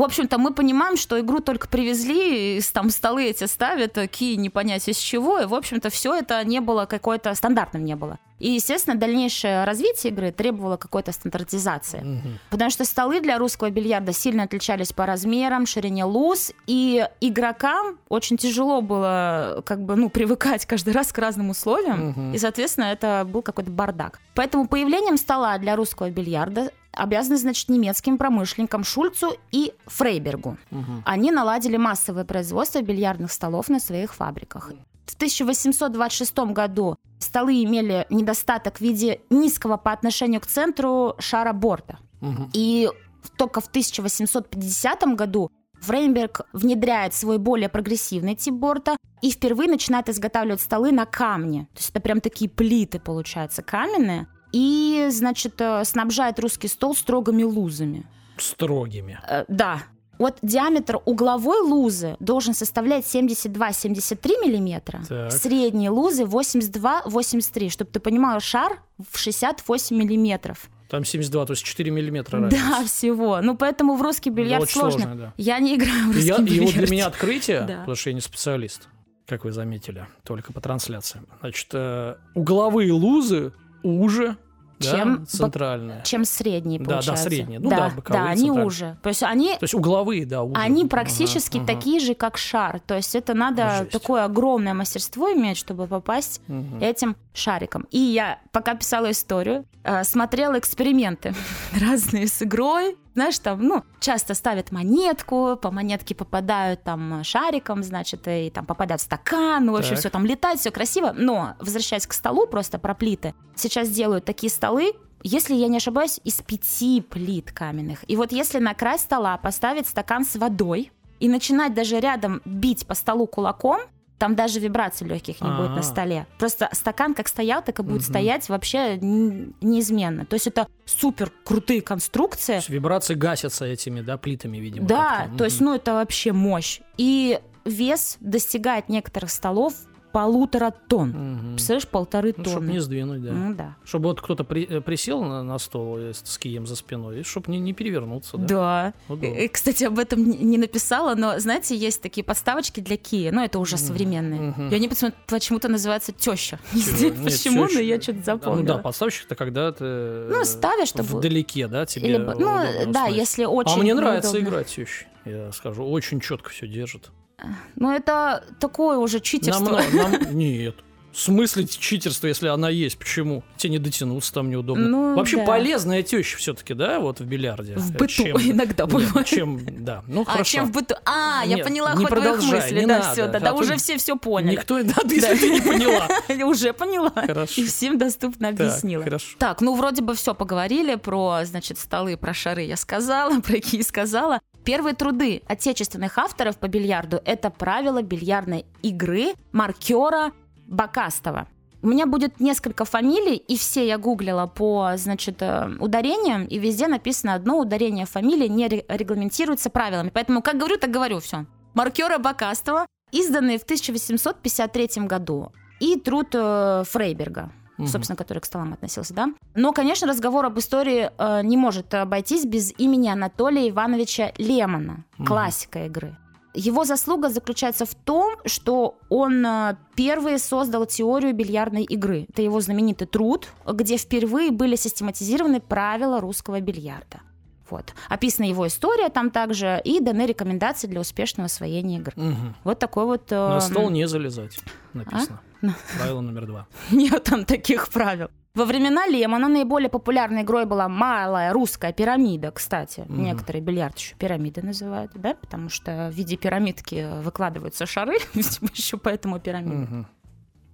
в общем-то, мы понимаем, что игру только привезли, и там столы эти ставят, такие не понять из чего, и, в общем-то, все это не было какое-то стандартным не было. И, естественно, дальнейшее развитие игры требовало какой-то стандартизации. Мгм. Потому что столы для русского бильярда сильно отличались по размерам, ширине луз, и игрокам очень тяжело было как бы, ну, привыкать каждый раз к разным условиям, Мгм. и, соответственно, это был какой-то бардак. Поэтому появлением стола для русского бильярда обязаны, значит, немецким промышленникам Шульцу и Фрейбергу. Мгм. Они наладили массовое производство бильярдных столов на своих фабриках. В 1826 году столы имели недостаток в виде низкого по отношению к центру шара борта. Мгм. И только в 1850 году Фрейнберг внедряет свой более прогрессивный тип борта и впервые начинает изготавливать столы на камне. То есть это прям такие плиты, получаются, каменные. И, значит, э, снабжает русский стол строгими лузами. Строгими. Э, да. Вот диаметр угловой лузы должен составлять 72-73 миллиметра, Так. средние лузы 82-83, чтобы ты понимала, шар в 68 миллиметров. Там 72, то есть 4 миллиметра Да, разница. всего. Ну, поэтому в русский бильярд очень сложно. сложно, да. Я не играю в И, русский я, и бильярд. вот для меня открытие, Да. потому что я не специалист, как вы заметили, только по трансляции. Значит, э, угловые лузы уже, да, Чем бок- центральные. Чем средние, Да, да, получается. средние. Ну да, боковые, Да, они уже. То есть они То есть угловые, да, уже. Они Ага, практически ага. такие же, как шар. То есть это надо Жесть. такое огромное мастерство иметь, чтобы попасть Мгм. этим шариком. И я, пока писала историю, э, смотрела эксперименты разные с игрой. Знаешь, там, ну, часто ставят монетку, по монетке попадают там шариком, значит, и там попадают в стакан, ну, в общем, все там летает, все красиво. Но, возвращаясь к столу, просто про плиты, сейчас делают такие столы, если я не ошибаюсь, из пяти плит каменных. И вот если на край стола поставить стакан с водой и начинать даже рядом бить по столу кулаком, там даже вибраций легких не будет А. на столе. Просто стакан как стоял, так и будет Мгм. стоять вообще неизменно. То есть это супер крутые конструкции. То есть вибрации гасятся этими, да, плитами, видимо. Да, то есть, ну это вообще мощь. И вес достигает некоторых столов полутора тонн. Мгм. Представляешь, полторы Ну, чтобы тонны. не сдвинуть, да. Ну да. Чтобы вот кто-то при- э, присел на, на стол э, с, кием за спиной, и чтобы не, не перевернуться, да? Да. Удобно. Э, Кстати, об этом не- не написала, но, знаете, есть такие подставочки для Кии, но это уже современные. И они почему- почему-то называются теща. Не знаю почему, но я что-то Ну запомнила. да, подставщик-то когда ты э, Ну, ставишь, чтобы- вдалеке, да, тебе Или ну, да, если очень А мне нравится играть тещей, я скажу. Очень четко все держит. Ну, это такое уже читерство. Намного- нам- Нет. В смысле читерство, если она есть? Почему? Тебе не дотянуться там неудобно. Ну, Вообще да. полезная теща все-таки, да, вот в бильярде. В Э, быту чем- иногда Нет, бывает. чем, да, ну А, хорошо. чем в быту? А, я Нет, поняла не ход твоих мыслей. не Да, надо. все, да, А да, уже все все поняли. Никто, да, ты, если ты не поняла. Уже поняла. Хорошо. И всем доступно Так, объяснила. хорошо. Так, ну вроде бы все поговорили про, значит, столы, про шары я сказала, про кии сказала. Первые труды отечественных авторов по бильярду – это правила бильярдной игры маркера Бакастова. У меня будет несколько фамилий, и все я гуглила по, значит, э, ударениям, и везде написано одно ударение фамилии не ре- регламентируется правилами. Поэтому как говорю, так говорю, все. Маркера Бакастова, изданные в 1853 году, и труд э, Фрейберга Мгм. собственно, который к столам относился, да. Но, конечно, разговор об истории э, не может обойтись без имени Анатолия Ивановича Лемона, Мгм. классика игры. Его заслуга заключается в том, что он э, первый создал теорию бильярдной игры. Это его знаменитый труд, где впервые были систематизированы правила русского бильярда. Вот. Описана его история там также и даны рекомендации для успешного освоения игры. Мгм. Вот такой вот... э, На стол не залезать, написано. Ну. Правило номер два. Нет там таких правил. Во времена Лемона наиболее популярной игрой была малая русская пирамида, кстати. Мгм. Некоторые бильярд еще пирамиды называют, да, потому что в виде пирамидки выкладываются шары, видимо, еще поэтому пирамида. Мгм.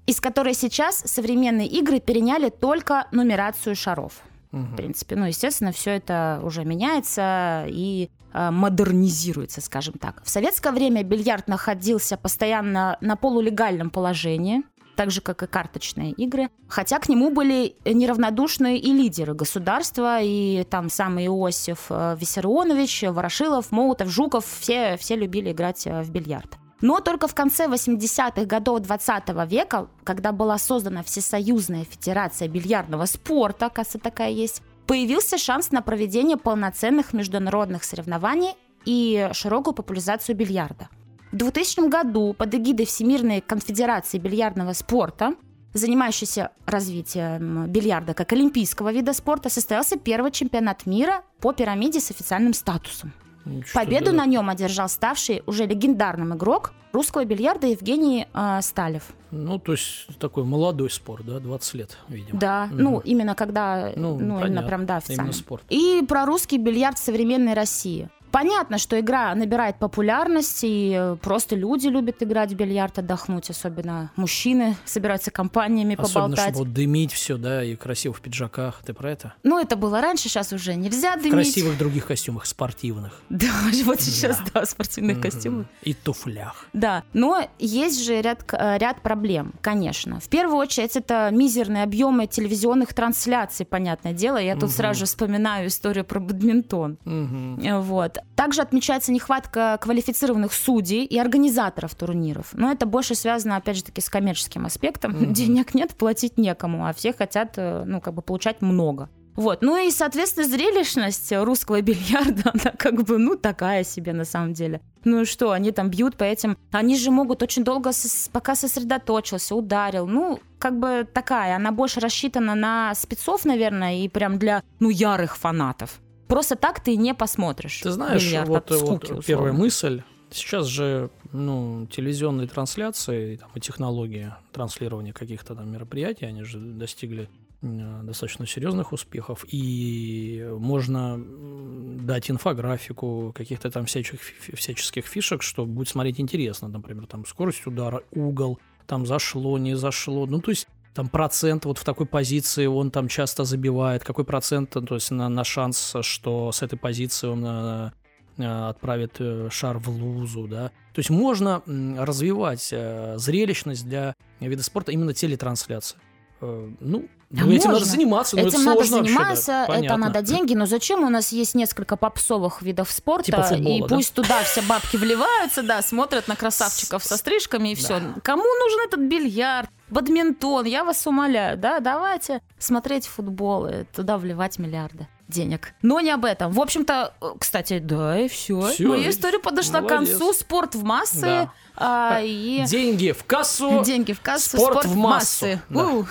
Из которой сейчас современные игры переняли только нумерацию шаров. В Мгм. принципе, ну, естественно, все это уже меняется и э, модернизируется, скажем так. В советское время бильярд находился постоянно на полулегальном положении, так же, как и карточные игры. Хотя к нему были неравнодушные и лидеры государства, и там сам Иосиф э, Виссарионович, Ворошилов, Молотов, Жуков, все, все любили играть э, в бильярд. Но только в конце 80-х годов 20 века, когда была создана Всесоюзная Федерация бильярдного спорта, кажется, такая есть, появился шанс на проведение полноценных международных соревнований и широкую популяризацию бильярда. В 2000 году под эгидой Всемирной конфедерации бильярдного спорта, занимающейся развитием бильярда как олимпийского вида спорта, состоялся первый чемпионат мира по пирамиде с официальным статусом. Ничего Победу себе. на нем одержал ставший уже легендарным игрок русского бильярда Евгений э, Сталев. Ну, то есть такой молодой спорт, да, 20 лет, видимо. Да, Мгм. ну именно когда, Ну, ну, именно прям да официально. Именно спорт. И про русский бильярд в современной России. Понятно, что игра набирает популярность, и э, просто люди любят играть в бильярд, отдохнуть, особенно мужчины собираются компаниями Особенно, поболтать. чтобы вот дымить все, да, и красиво в пиджаках. Ты про это? Ну, это было раньше, сейчас уже нельзя В дымить. красивых других костюмах, спортивных. Да, вот сейчас, да, в спортивных Мгм. костюмах. И туфлях. Да, но есть же ряд, э, ряд проблем, конечно. В первую очередь, это мизерные объемы телевизионных трансляций, понятное дело. Я тут Мгм. сразу же вспоминаю историю про бадминтон. Мгм. Э, Вот. Также отмечается нехватка квалифицированных судей и организаторов турниров. Но это больше связано, опять же таки, с коммерческим аспектом. Мгм. Денег нет, платить некому, а все хотят, э, ну, как бы получать много. Вот. Ну и, соответственно, зрелищность русского бильярда, она как бы, ну, такая себе на самом деле. Ну что, они там бьют по этим... Они же могут очень долго, сос- пока сосредоточился, ударил. Ну, как бы такая, она больше рассчитана на спецов, наверное, и прям для, ну, ярых фанатов. Просто так ты не посмотришь. Ты знаешь, бильярд вот, от вот скуки, первая условно. мысль. Сейчас же ну, телевизионные трансляции и, там, и технологии транслирования каких-то там мероприятий, они же достигли достаточно серьезных успехов, и можно дать инфографику каких-то там всячих, фи- всяческих фишек, что будет смотреть интересно, например, там скорость удара, угол, там зашло, не зашло, ну то есть там процент вот в такой позиции он там часто забивает, какой процент, то есть на, на шанс, что с этой позиции он э, э, отправит э, шар в лузу, да. То есть можно развивать зрелищность для вида спорта именно телетрансляции. Ну, А ну, этим надо можно. заниматься, но Этим это надо сложно вообще, да. заниматься, это надо деньги, но зачем у нас есть несколько попсовых видов спорта, Типа футбола, и да? пусть туда все бабки вливаются, да, смотрят на красавчиков со стрижками и все. Да. Кому нужен этот бильярд, бадминтон? Я вас умоляю, да, давайте смотреть футбол и туда вливать миллиарды денег. Но не об этом. В общем-то, э, кстати, да, и все. Всё, Моя и история подошла молодец. к концу. Спорт в массы. Да. а, и Деньги в кассу. деньги в кассу, спорт спорт, в массу. массы. Да. У.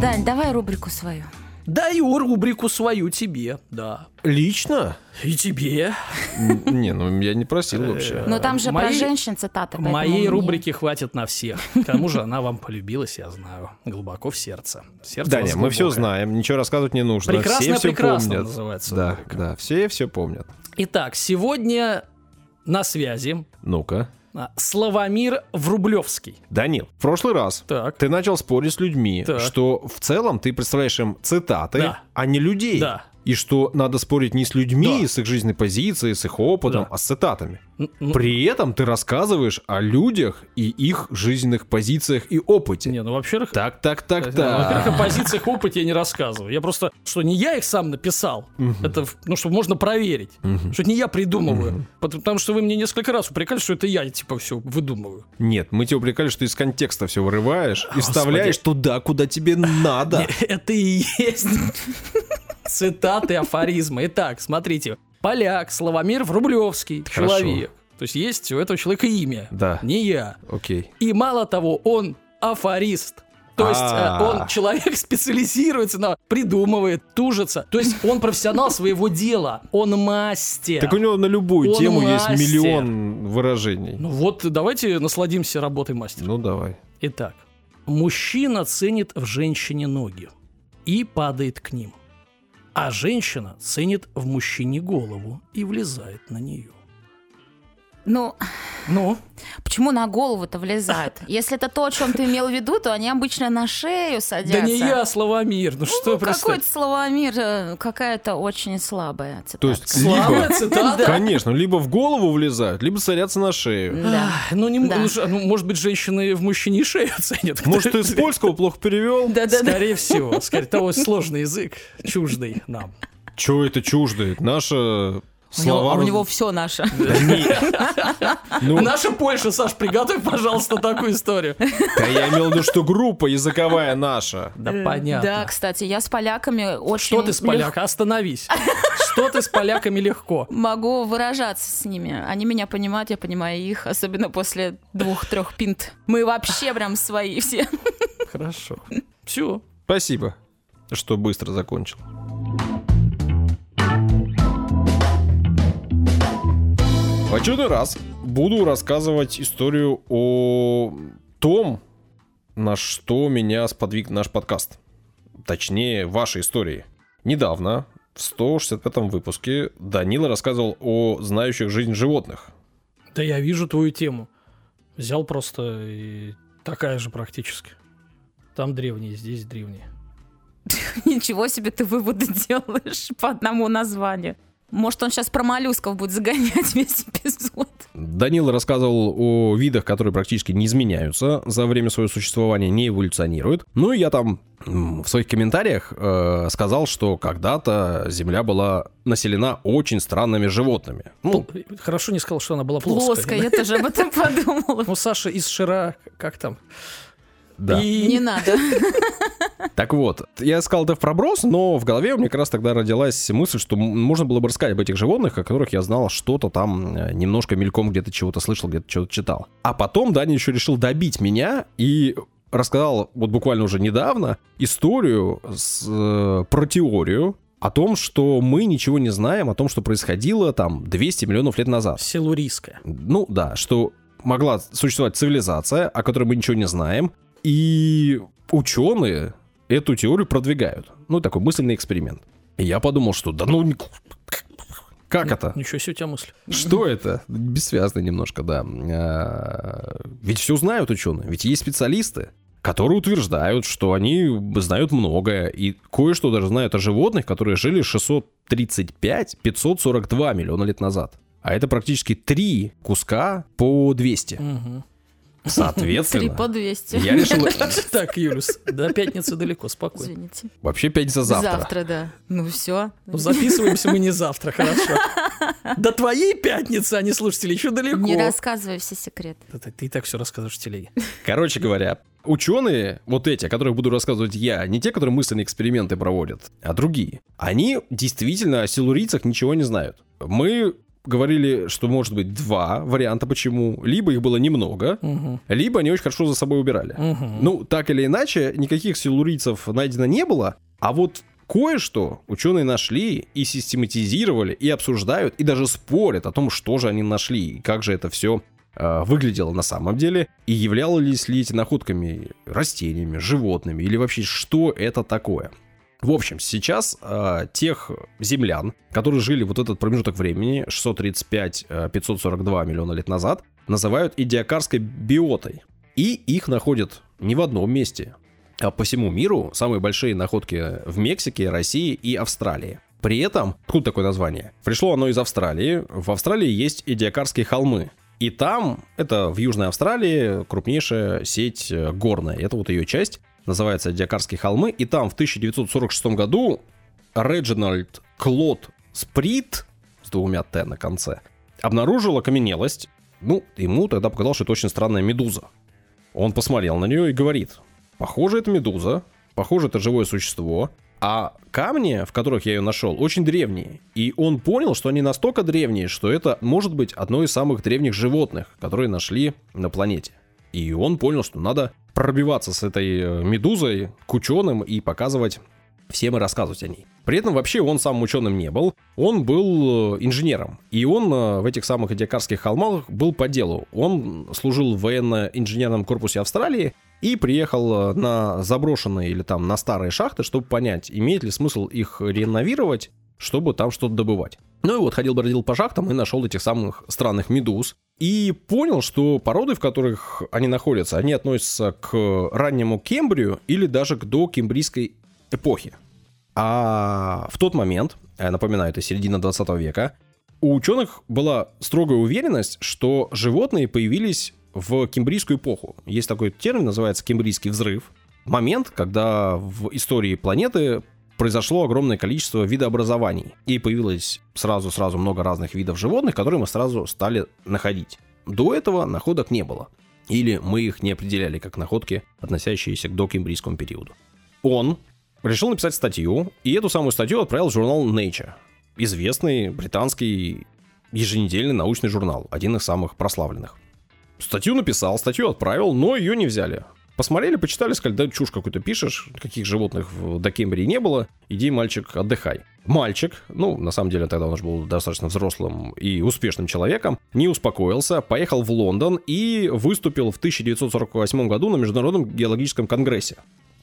Дань, давай рубрику свою. Даю рубрику свою тебе, да. Лично? И тебе. Не, ну я не просил вообще. Но там же про женщин цитаты. Моей рубрики хватит на всех. К тому же она вам полюбилась, я знаю, глубоко в сердце. Даня, вас мы все знаем, ничего рассказывать не нужно. Прекрасно, прекрасно называется Да, да, все все помнят. Итак, сегодня на связи Ну-ка. А, Славомир Врублевский. Данил, в прошлый раз Так. ты начал спорить с людьми, Так. что в целом ты представляешь им цитаты, Да. а не людей. Да. И что надо спорить не с людьми, Да. с их жизненной позицией, с их опытом, Да. а с цитатами. Н- н- При этом ты рассказываешь о людях и их жизненных позициях и опыте. Не, ну во-первых, Так, так, так, Во-первых, так. о позициях опыте я не рассказываю. Я просто, что не я их сам написал, это, в- ну, чтобы можно проверить, что это не я придумываю. Пот- Потому что вы мне несколько раз упрекали, что это я, типа, все выдумываю. Нет, мы тебя упрекали, что из контекста все вырываешь и Господи. вставляешь туда, куда тебе надо. Это и есть цитаты афоризма. Итак, смотрите. Поляк, Славомир Врублевский, Хорошо. человек. То есть есть у этого человека имя. Да. Не я. Окей. И мало того, он афорист. То есть э, А. он человек специализируется на придумывает, тужится. То есть он профессионал своего дела. Он мастер. Так у него на любую Он тему есть мастер. миллион выражений. Ну вот давайте насладимся работой мастера. Ну давай. Итак, мужчина ценит в женщине ноги и падает к ним. А женщина ценит в мужчине голову и влезает на нее. Ну, Ну, почему на голову-то влезают? Если это то, о чем ты имел в виду, то они обычно на шею садятся. да не я, Славомир, ну что Ну, представь. какой-то словомир, э, какая-то очень слабая цитата. То есть либо, цитата? конечно, либо в голову влезают, либо садятся на шею. Да. Ах, Ну, не, Да. ну, ну, может быть, женщины в мужчине шею ценят. Может, ты из польского плохо перевел? Да-да-да. Скорее всего. Скорее того, сложный язык, чуждый нам. Че это чуждый? Наша У него, слова... а у него все наше. Ну, Наша Польша, Саш, приготовь, пожалуйста, такую историю. да я имел в виду, что группа языковая наша. Да, понятно. Да, кстати, я с поляками очень Что ты с лег- поляка? Остановись. Что ты с поляками легко? Могу выражаться с ними. Они меня понимают, я понимаю их, особенно после двух-трех пинт. Мы вообще прям свои все. Хорошо. Все. Спасибо, что быстро закончил. В очередной раз буду рассказывать историю о том, на что меня сподвиг наш подкаст. Точнее, ваши истории. Недавно, в 165-м выпуске, Данила рассказывал о знающих жизнь животных. Да я вижу твою тему. Взял просто и такая же практически. Там древние, здесь древние. Ничего себе ты выводы делаешь по одному названию. Может, он сейчас про моллюсков будет загонять весь эпизод. Данила рассказывал о видах, которые практически не изменяются за время своего существования, не эволюционируют. Ну и я там в своих комментариях э, сказал, что когда-то Земля была населена очень странными животными. Ну, Хорошо не сказал, что она была плоская. Плоская, я тоже об этом подумала. Ну, Саша из Шира, как там? Да. И- Не надо. Так вот, я сказал это в проброс, но в голове у меня как раз тогда родилась мысль, что можно было бы рассказать об этих животных, о которых я знал что-то там, э, немножко мельком где-то чего-то слышал, где-то что-то читал. А потом Даня еще решил добить меня и рассказал вот буквально уже недавно историю с, э, про теорию о том, что мы ничего не знаем о том, что происходило там 200 миллионов лет назад. Силурийская. Ну да, что могла существовать цивилизация, о которой мы ничего не знаем, и ученые эту теорию продвигают. Ну, такой мысленный эксперимент. И я подумал, что да ну... Как это? Ничего себе у тебя мысль. Что это? Бессвязно немножко, да. А, Ведь все знают ученые, ведь есть специалисты, которые утверждают, что они знают многое, и кое-что даже знают о животных, которые жили 635-542 миллиона лет назад. А это практически три куска по 200. Мгм. Три Соответственно, по 200. я решил... Так, Юлюс, до пятницы далеко, спокойно. Извините. Вообще пятница завтра. Завтра, да. Ну все. Ну, записываемся мы не завтра, хорошо. До твоей пятницы, а не слушатели, еще далеко. Не рассказывай все секреты. Да Ты, ты и так все рассказываешь в телеге. Короче говоря, ученые, вот эти, о которых буду рассказывать я, не те, которые мысленные эксперименты проводят, а другие, они действительно о силурийцах ничего не знают. Мы говорили, что может быть два варианта почему. Либо их было немного, Мгм. либо они очень хорошо за собой убирали. Мгм. Ну, так или иначе, никаких силурийцев найдено не было, а вот кое-что ученые нашли и систематизировали, и обсуждают, и даже спорят о том, что же они нашли, и как же это все выглядело на самом деле, и являлись ли эти находками растениями, животными, или вообще что это такое. В общем, сейчас э, тех землян, которые жили вот этот промежуток времени, 635-542 миллиона лет назад, называют идиокарской биотой. И их находят не в одном месте, а по всему миру. Самые большие находки в Мексике, России и Австралии. При этом, откуда такое название? Пришло оно из Австралии. В Австралии есть Идиокарские холмы. И там, это в Южной Австралии, крупнейшая сеть э, горная. Это вот ее часть, называется Идиокарские холмы. И там в 1946 году Реджинальд Клод Сприт, с двумя Т на конце, обнаружил окаменелость. Ну, ему тогда показалось, что это очень странная медуза. Он посмотрел на нее и говорит, похоже, это медуза, похоже, это живое существо, а камни, в которых я ее нашел, очень древние. И он понял, что они настолько древние, что это может быть одно из самых древних животных, которые нашли на планете. И он понял, что надо пробиваться с этой э, медузой к ученым и показывать всем и рассказывать о ней. При этом вообще он сам ученым не был, он был э, инженером. И он э, в этих самых Эдиакарских холмах был по делу. Он служил в военно-инженерном корпусе Австралии и приехал на заброшенные или там на старые шахты, чтобы понять, имеет ли смысл их реновировать, чтобы там что-то добывать. Ну и вот ходил-бродил по шахтам и нашел этих самых странных медуз. И понял, что породы, в которых они находятся, они относятся к раннему Кембрию или даже к докембрийской эпохе. А в тот момент, напоминаю, это середина 20 века, у ученых была строгая уверенность, что животные появились в кембрийскую эпоху. Есть такой термин, называется кембрийский взрыв. Момент, когда в истории планеты произошло огромное количество видообразований. И появилось сразу-сразу много разных видов животных, которые мы сразу стали находить. До этого находок не было. Или мы их не определяли как находки, относящиеся к докембрийскому периоду. Он решил написать статью, и эту самую статью отправил в журнал Nature. Известный британский еженедельный научный журнал, один из самых прославленных. Статью написал, статью отправил, но ее не взяли. Посмотрели, почитали, сказали, да чушь какую-то пишешь, каких животных в Докембрии не было, иди, мальчик, отдыхай. Мальчик, ну, на самом деле тогда он уже был достаточно взрослым и успешным человеком, не успокоился, поехал в Лондон и выступил в 1948 году на Международном геологическом конгрессе.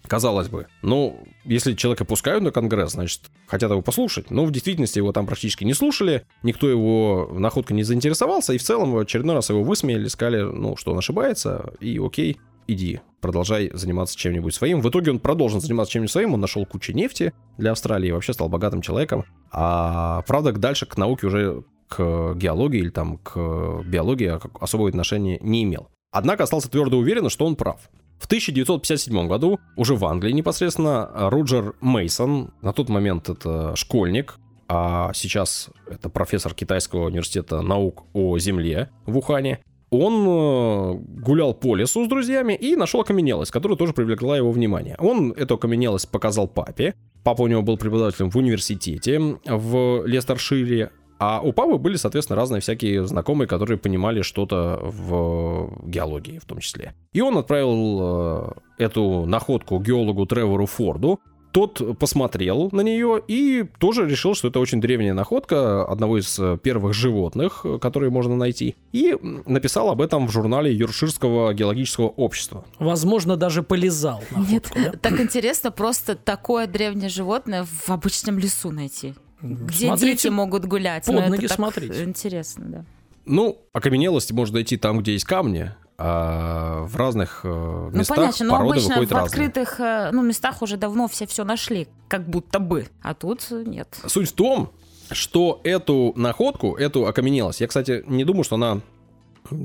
Казалось бы, ну, если человека пускают на конгресс, значит, хотят его послушать. Но в действительности его там практически не слушали, никто его находкой не заинтересовался, и в целом в очередной раз его высмеяли, сказали, ну, что он ошибается, и окей, иди, продолжай заниматься чем-нибудь своим. В итоге он продолжил заниматься чем-нибудь своим, он нашел кучу нефти для Австралии и вообще стал богатым человеком. А правда, дальше к науке уже к геологии или там к биологии особого отношения не имел. Однако остался твердо уверен, что он прав. В 1957 году, уже в Англии непосредственно, Роджер Мейсон, на тот момент это школьник, а сейчас это профессор Китайского университета наук о Земле в Ухане, он э, гулял по лесу с друзьями и нашел окаменелость, которая тоже привлекла его внимание. Он эту окаменелость показал папе. Папа у него был преподавателем в университете в Лестершире, а у папы были, соответственно, разные всякие знакомые, которые понимали что-то в геологии в том числе. И он отправил э, эту находку геологу Тревору Форду, тот посмотрел на нее и тоже решил, что это очень древняя находка одного из первых животных, которые можно найти, и написал об этом в журнале Юрширского геологического общества. Возможно, даже полезал. Находку, Нет, да? так интересно просто такое древнее животное в обычном лесу найти. Где Смотрите дети могут гулять. под Ну, это ноги смотрите. Интересно, да. Ну, окаменелости можно найти там, где есть камни, а в разных э, Ну, местах понятно, но породы обычно выходят в разные. открытых э, ну, местах уже давно все все нашли, как будто бы. А тут нет. Суть в том, что эту находку, эту окаменелость, я, кстати, не думаю, что она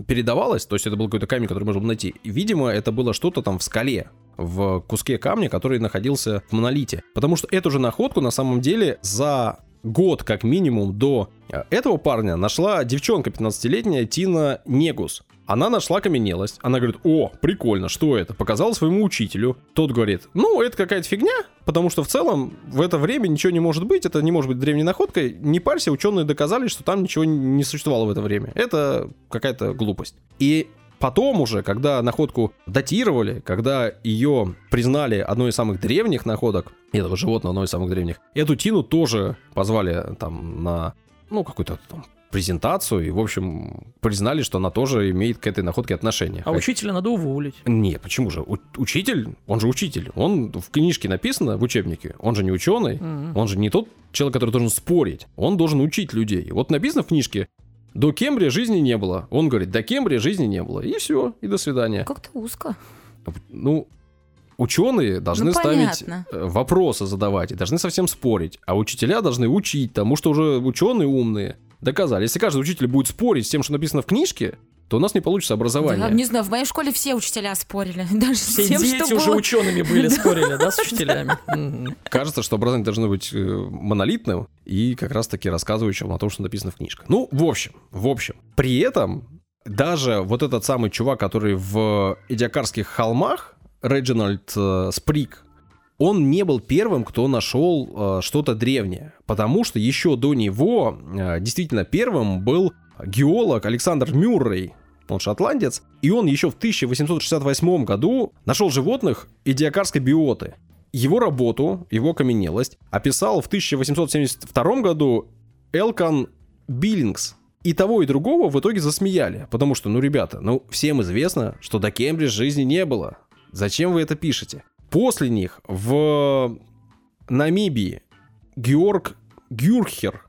передавалась, то есть это был какой-то камень, который можно было найти. Видимо, это было что-то там в скале, в куске камня, который находился в монолите. Потому что эту же находку на самом деле за год как минимум до э, этого парня нашла девчонка 15-летняя Тина Негус. Она нашла каменелость. Она говорит, о, прикольно, что это? Показала своему учителю. Тот говорит, ну, это какая-то фигня, потому что в целом в это время ничего не может быть, это не может быть древней находкой. Не парься, ученые доказали, что там ничего не существовало в это время. Это какая-то глупость. И Потом уже, когда находку датировали, когда ее признали одной из самых древних находок, этого животного одной из самых древних, эту Тину тоже позвали там на, ну, какую-то там презентацию, и, в общем, признали, что она тоже имеет к этой находке отношение. А учителя надо уволить. Нет, почему же? У- учитель, он же учитель. Он в книжке написано, в учебнике, он же не ученый, Мгм. он же не тот человек, который должен спорить. Он должен учить людей. Вот написано в книжке, до Кембрия жизни не было. Он говорит, до Кембрия жизни не было. И все, и до свидания. Как-то узко. Ну, ученые должны Ну, ставить понятно. э, вопросы задавать и должны совсем спорить. А учителя должны учить, потому что уже ученые умные доказали. Если каждый учитель будет спорить с тем, что написано в книжке, то у нас не получится образование. Да, не знаю, в моей школе все учителя спорили. Даже с Все тем, дети что уже было. учеными были, спорили, да, с учителями. Кажется, что образование должно быть э, монолитным и как раз-таки рассказывающим о том, что написано в книжках. Ну, в общем, в общем. При этом даже вот этот самый чувак, который в Эдиакарских холмах, Реджинальд э, Сприк, он не был первым, кто нашел э, что-то древнее. Потому что еще до него э, действительно первым был геолог Александр Мюррей. он шотландец, и он еще в 1868 году нашел животных идиокарской биоты. Его работу, его окаменелость описал в 1872 году Элкан Биллингс. И того, и другого в итоге засмеяли, потому что, ну, ребята, ну, всем известно, что до Кембридж жизни не было. Зачем вы это пишете? После них в Намибии Георг Гюрхер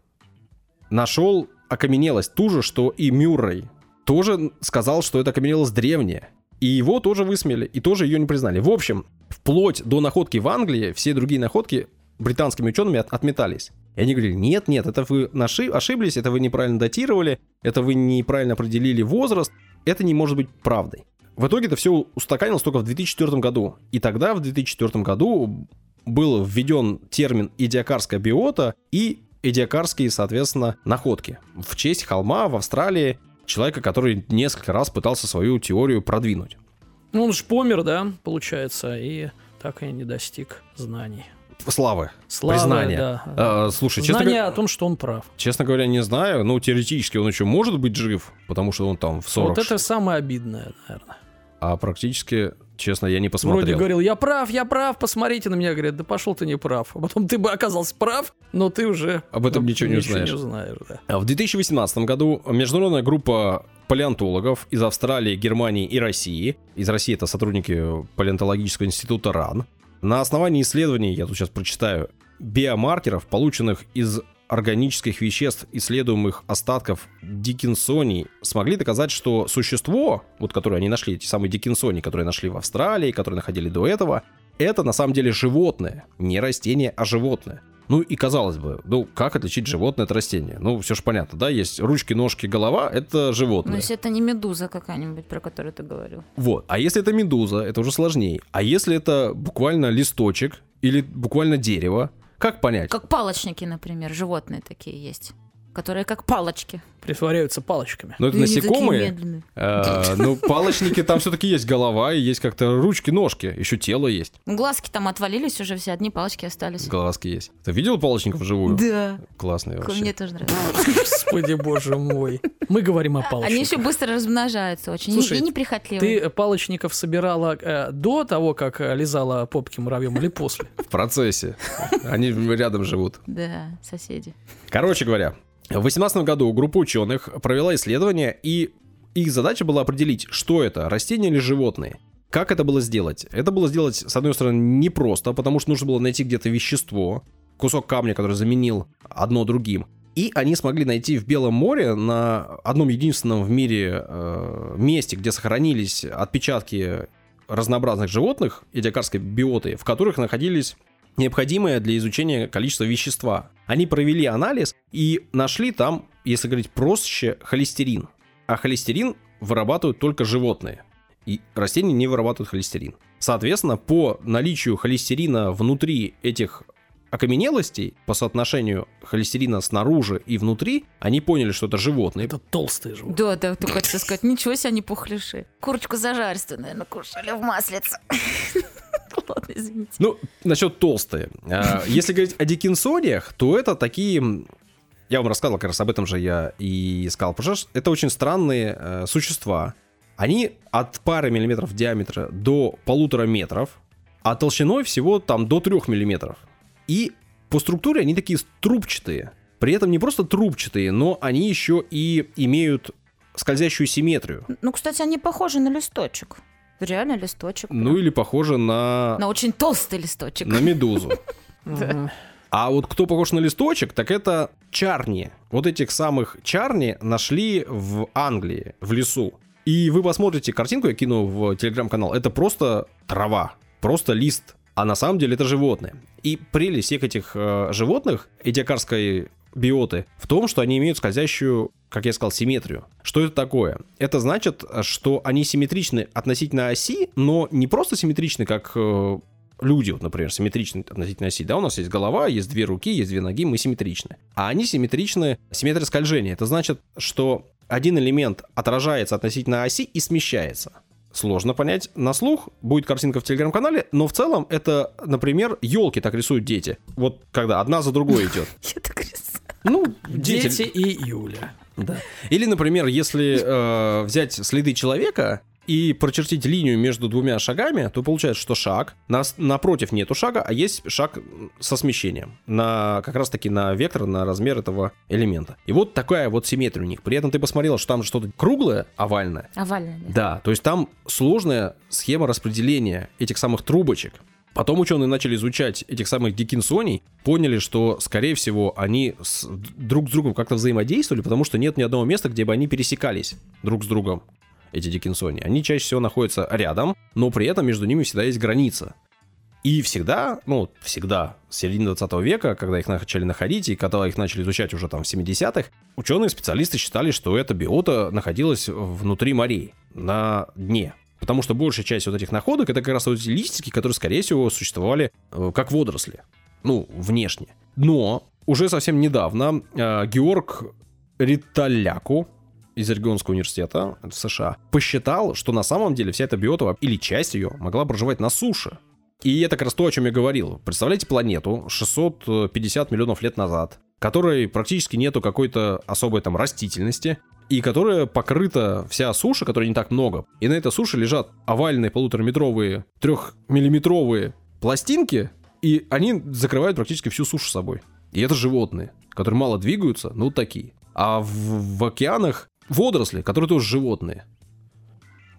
нашел окаменелость, ту же, что и Мюррей. Тоже сказал, что это окаменелость древняя. И его тоже высмеяли, и тоже ее не признали. В общем, вплоть до находки в Англии, все другие находки британскими учеными от, отметались. И они говорили, нет, нет, это вы наши, ошиблись, это вы неправильно датировали, это вы неправильно определили возраст, это не может быть правдой. В итоге это все устаканилось только в 2004 году. И тогда, в 2004 году, был введен термин идиокарская биота и идиокарские, соответственно, находки. В честь холма в Австралии человека, который несколько раз пытался свою теорию продвинуть. Ну, он же помер, да, получается, и так и не достиг знаний. Славы, Славы, признания. да. А, слушай, честно, Знание говоря- о том, что он прав. честно говоря, не знаю. Ну, теоретически он еще может быть жив, потому что он там в 40. Вот это самое обидное, наверное. А практически, честно, я не посмотрел. Вроде говорил, я прав, я прав, посмотрите на меня. Говорят, да пошел ты не прав. А потом ты бы оказался прав, но ты уже... Об этом ну, ничего не узнаешь. не узнаешь, да. А В 2018 году международная группа палеонтологов из Австралии, Германии и России, из России это сотрудники палеонтологического института РАН, на основании исследований, я тут сейчас прочитаю, биомаркеров, полученных из органических веществ, исследуемых остатков дикинсоний, смогли доказать, что существо, вот которое они нашли, эти самые дикинсони, которые нашли в Австралии, которые находили до этого, это на самом деле животное, не растение, а животное. Ну и казалось бы, ну как отличить животное от растения? Ну все же понятно, да, есть ручки, ножки, голова, это Ну, животное. если это не медуза какая-нибудь, про которую ты говорил. Вот. А если это медуза, это уже сложнее. А если это буквально листочек или буквально дерево, как понять? Как палочники, например, животные такие есть, которые как палочки. Притворяются палочками. Ну это И насекомые. А, ну, палочники, там все-таки есть голова, и есть как-то ручки, ножки, еще тело есть, Глазки там отвалились уже все, одни палочки остались. глазки есть. Ты видел палочников вживую? Да. Классные вообще. Мне тоже нравится. Господи, боже мой. Мы говорим о палочниках. Они еще быстро размножаются очень. Слушай, и неприхотливые. Ты палочников собирала э, до того, как э, лизала попки муравьем или после? В процессе. Они рядом живут. Да, соседи. Короче говоря, в 2018 году группа ученых провела исследование, и их задача была определить, что это, растения или животные. Как это было сделать? Это было сделать, с одной стороны, непросто, потому что нужно было найти где-то вещество, кусок камня, который заменил одно другим. И они смогли найти в Белом море на одном единственном в мире э, месте, где сохранились отпечатки разнообразных животных, идиокарской биоты, в которых находились необходимое для изучения количество вещества. Они провели анализ и нашли там, если говорить проще, холестерин. А холестерин вырабатывают только животные. И растения не вырабатывают холестерин. Соответственно, по наличию холестерина внутри этих окаменелостей, по соотношению холестерина снаружи и внутри, они поняли, что это животные. Это толстые животные. Да, да, только хотел сказать, ничего себе они пухляши. Курочку зажаристую, наверное, кушали в маслице. Ладно, извините. Ну, насчет толстые. А, Если говорить о дикинсониях, то это такие... Я вам рассказывал, как раз об этом же я и искал. Потому что это очень странные э, существа. Они от пары миллиметров диаметра до полутора метров, а толщиной всего там до трех миллиметров. И по структуре они такие трубчатые. При этом не просто трубчатые, но они еще и имеют скользящую симметрию. Ну, кстати, они похожи на листочек. Реально листочек. Ну или похоже на, На очень толстый листочек. на медузу. А вот кто похож на листочек, так это чарни. Вот этих самых чарни нашли в Англии, в лесу. И вы посмотрите картинку, я кину в телеграм-канал, это просто трава, просто лист. А на самом деле это животные. И прелесть всех этих э, животных, идиокарской биоты, в том, что они имеют скользящую, как я сказал, симметрию. Что это такое? Это значит, что они симметричны относительно оси, но не просто симметричны, как э, люди, вот, например, симметричны относительно оси. Да, у нас есть голова, есть две руки, есть две ноги, мы симметричны. А они симметричны, симметрия скольжения. Это значит, что один элемент отражается относительно оси и смещается. Сложно понять на слух, будет картинка в телеграм-канале, но в целом это, например, елки так рисуют дети. Вот когда одна за другой идет. Я так рисую. Ну, дети, Дети и Юля. Да. Или, например, если э, взять следы человека и прочертить линию между двумя шагами, то получается, что шаг, нас, напротив нету шага, а есть шаг со смещением. На, как раз таки на вектор, на размер этого элемента. И вот такая вот симметрия у них. При этом ты посмотрела, что там что-то круглое, овальное. Овальная, да. Да, то есть там сложная схема распределения этих самых трубочек. Потом ученые начали изучать этих самых дикинсоний, поняли, что, скорее всего, они с, друг с другом как-то взаимодействовали, потому что нет ни одного места, где бы они пересекались друг с другом, эти дикинсони. Они чаще всего находятся рядом, но при этом между ними всегда есть граница. И всегда, ну, всегда, с середины 20 века, когда их начали находить, и когда их начали изучать уже там в 70-х, ученые-специалисты считали, что эта биота находилась внутри морей, на дне. Потому что большая часть вот этих находок это как раз вот эти листики, которые, скорее всего, существовали э, как водоросли. Ну, внешне. Но уже совсем недавно э, Георг Риталяку из Орегонского университета в США посчитал, что на самом деле вся эта биота или часть ее могла проживать на суше. И это как раз то, о чем я говорил. Представляете планету 650 миллионов лет назад, которой практически нету какой-то особой там растительности, и которая покрыта вся суша, которой не так много. И на этой суше лежат овальные полутораметровые, трехмиллиметровые пластинки, и они закрывают практически всю сушу собой. И это животные, которые мало двигаются, но вот такие. А в, в океанах водоросли, которые тоже животные.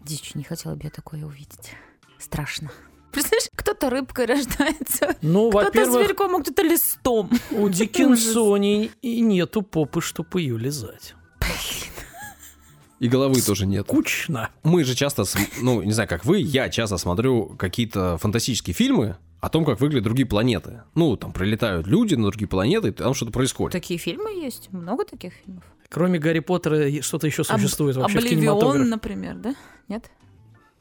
Дичь, не хотела бы я такое увидеть. Страшно. Представляешь, кто-то рыбкой рождается, Ну, кто-то зверьком, а кто-то листом. у Диккенсони и нету попы, чтобы ее лизать. И головы тоже нет. Кучно. Мы же часто, ну, не знаю, как вы, я часто смотрю какие-то фантастические фильмы о том, как выглядят другие планеты. Ну, там прилетают люди на другие планеты, и там что-то происходит. Такие фильмы есть, много таких фильмов. Кроме Гарри Поттера что-то еще Об- существует вообще в Обливион, кинематографе. например, да? Нет?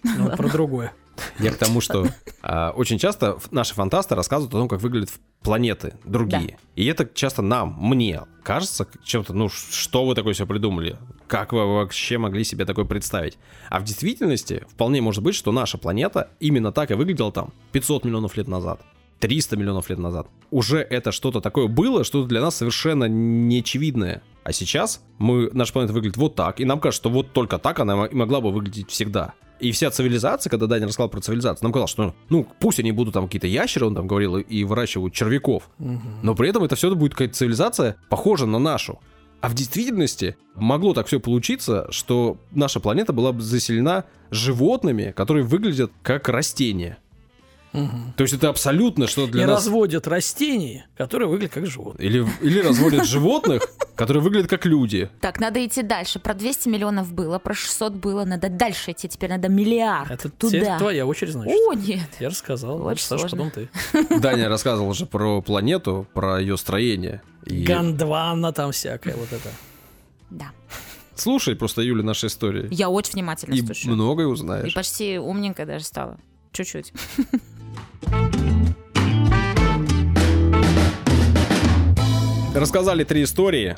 Ну, про другое. Я к тому, что а, очень часто наши фантасты рассказывают о том, как выглядят планеты другие. И это часто нам, мне кажется чем-то, ну, что вы такое себе придумали? Как вы вообще могли себе такое представить? А в действительности вполне может быть, что наша планета именно так и выглядела там 500 миллионов лет назад. 300 миллионов лет назад. Уже это что-то такое было, что для нас совершенно неочевидное. А сейчас мы, наша планета выглядит вот так, и нам кажется, что вот только так она и могла бы выглядеть всегда. И вся цивилизация, когда Даня рассказал про цивилизацию, нам казалось, что ну пусть они будут там какие-то ящеры, он там говорил, и- выращивают червяков. Но при этом это все будет какая-то цивилизация, похожа на нашу. А в действительности могло так все получиться, что наша планета была бы заселена животными, которые выглядят как растения. То есть это абсолютно что И для нас... разводят растения, которые выглядят как животные. Или, или разводят животных, которые выглядят как люди. Так, надо идти дальше. Про 200 миллионов было, про 600 было, надо дальше идти. Теперь надо миллиард. Это туда. твоя очередь, значит. О, нет. Я рассказал. Очень Саша, сложно. потом ты. Даня рассказывал уже про планету, про ее строение. И Гондвана там всякая вот это. Да. слушай просто, Юля, наши истории. Я очень внимательно И слушаю. многое И узнаешь. почти умненькая даже стала. Чуть-чуть. Рассказали три истории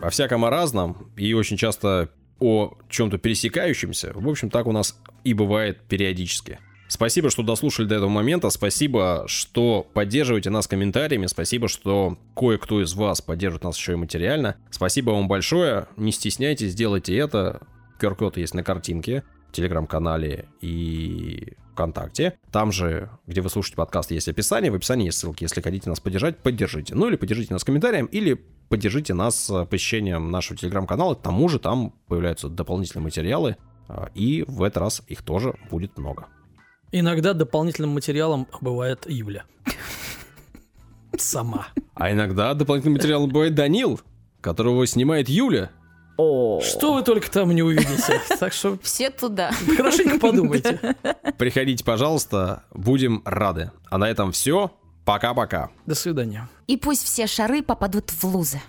о всяком о разном и очень часто о чем-то пересекающемся. В общем, так у нас и бывает периодически. Спасибо, что дослушали до этого момента. Спасибо, что поддерживаете нас комментариями. Спасибо, что кое-кто из вас поддерживает нас еще и материально. Спасибо вам большое. Не стесняйтесь, делайте это. QR-код есть на картинке в телеграм-канале и ВКонтакте. Там же, где вы слушаете подкаст, есть описание. В описании есть ссылки. Если хотите нас поддержать, поддержите. Ну или поддержите нас комментарием, или поддержите нас э, посещением нашего телеграм-канала. К тому же там появляются дополнительные материалы. а, И в этот раз их тоже будет много. Иногда дополнительным материалом бывает Юля. Сама. А иногда дополнительным материалом бывает Данил, которого снимает Юля. Что вы только там не увидите. Так что Все туда. хорошенько подумайте. Приходите, пожалуйста, будем рады. А на этом все. Пока-пока. До свидания. И пусть все шары попадут в лузы.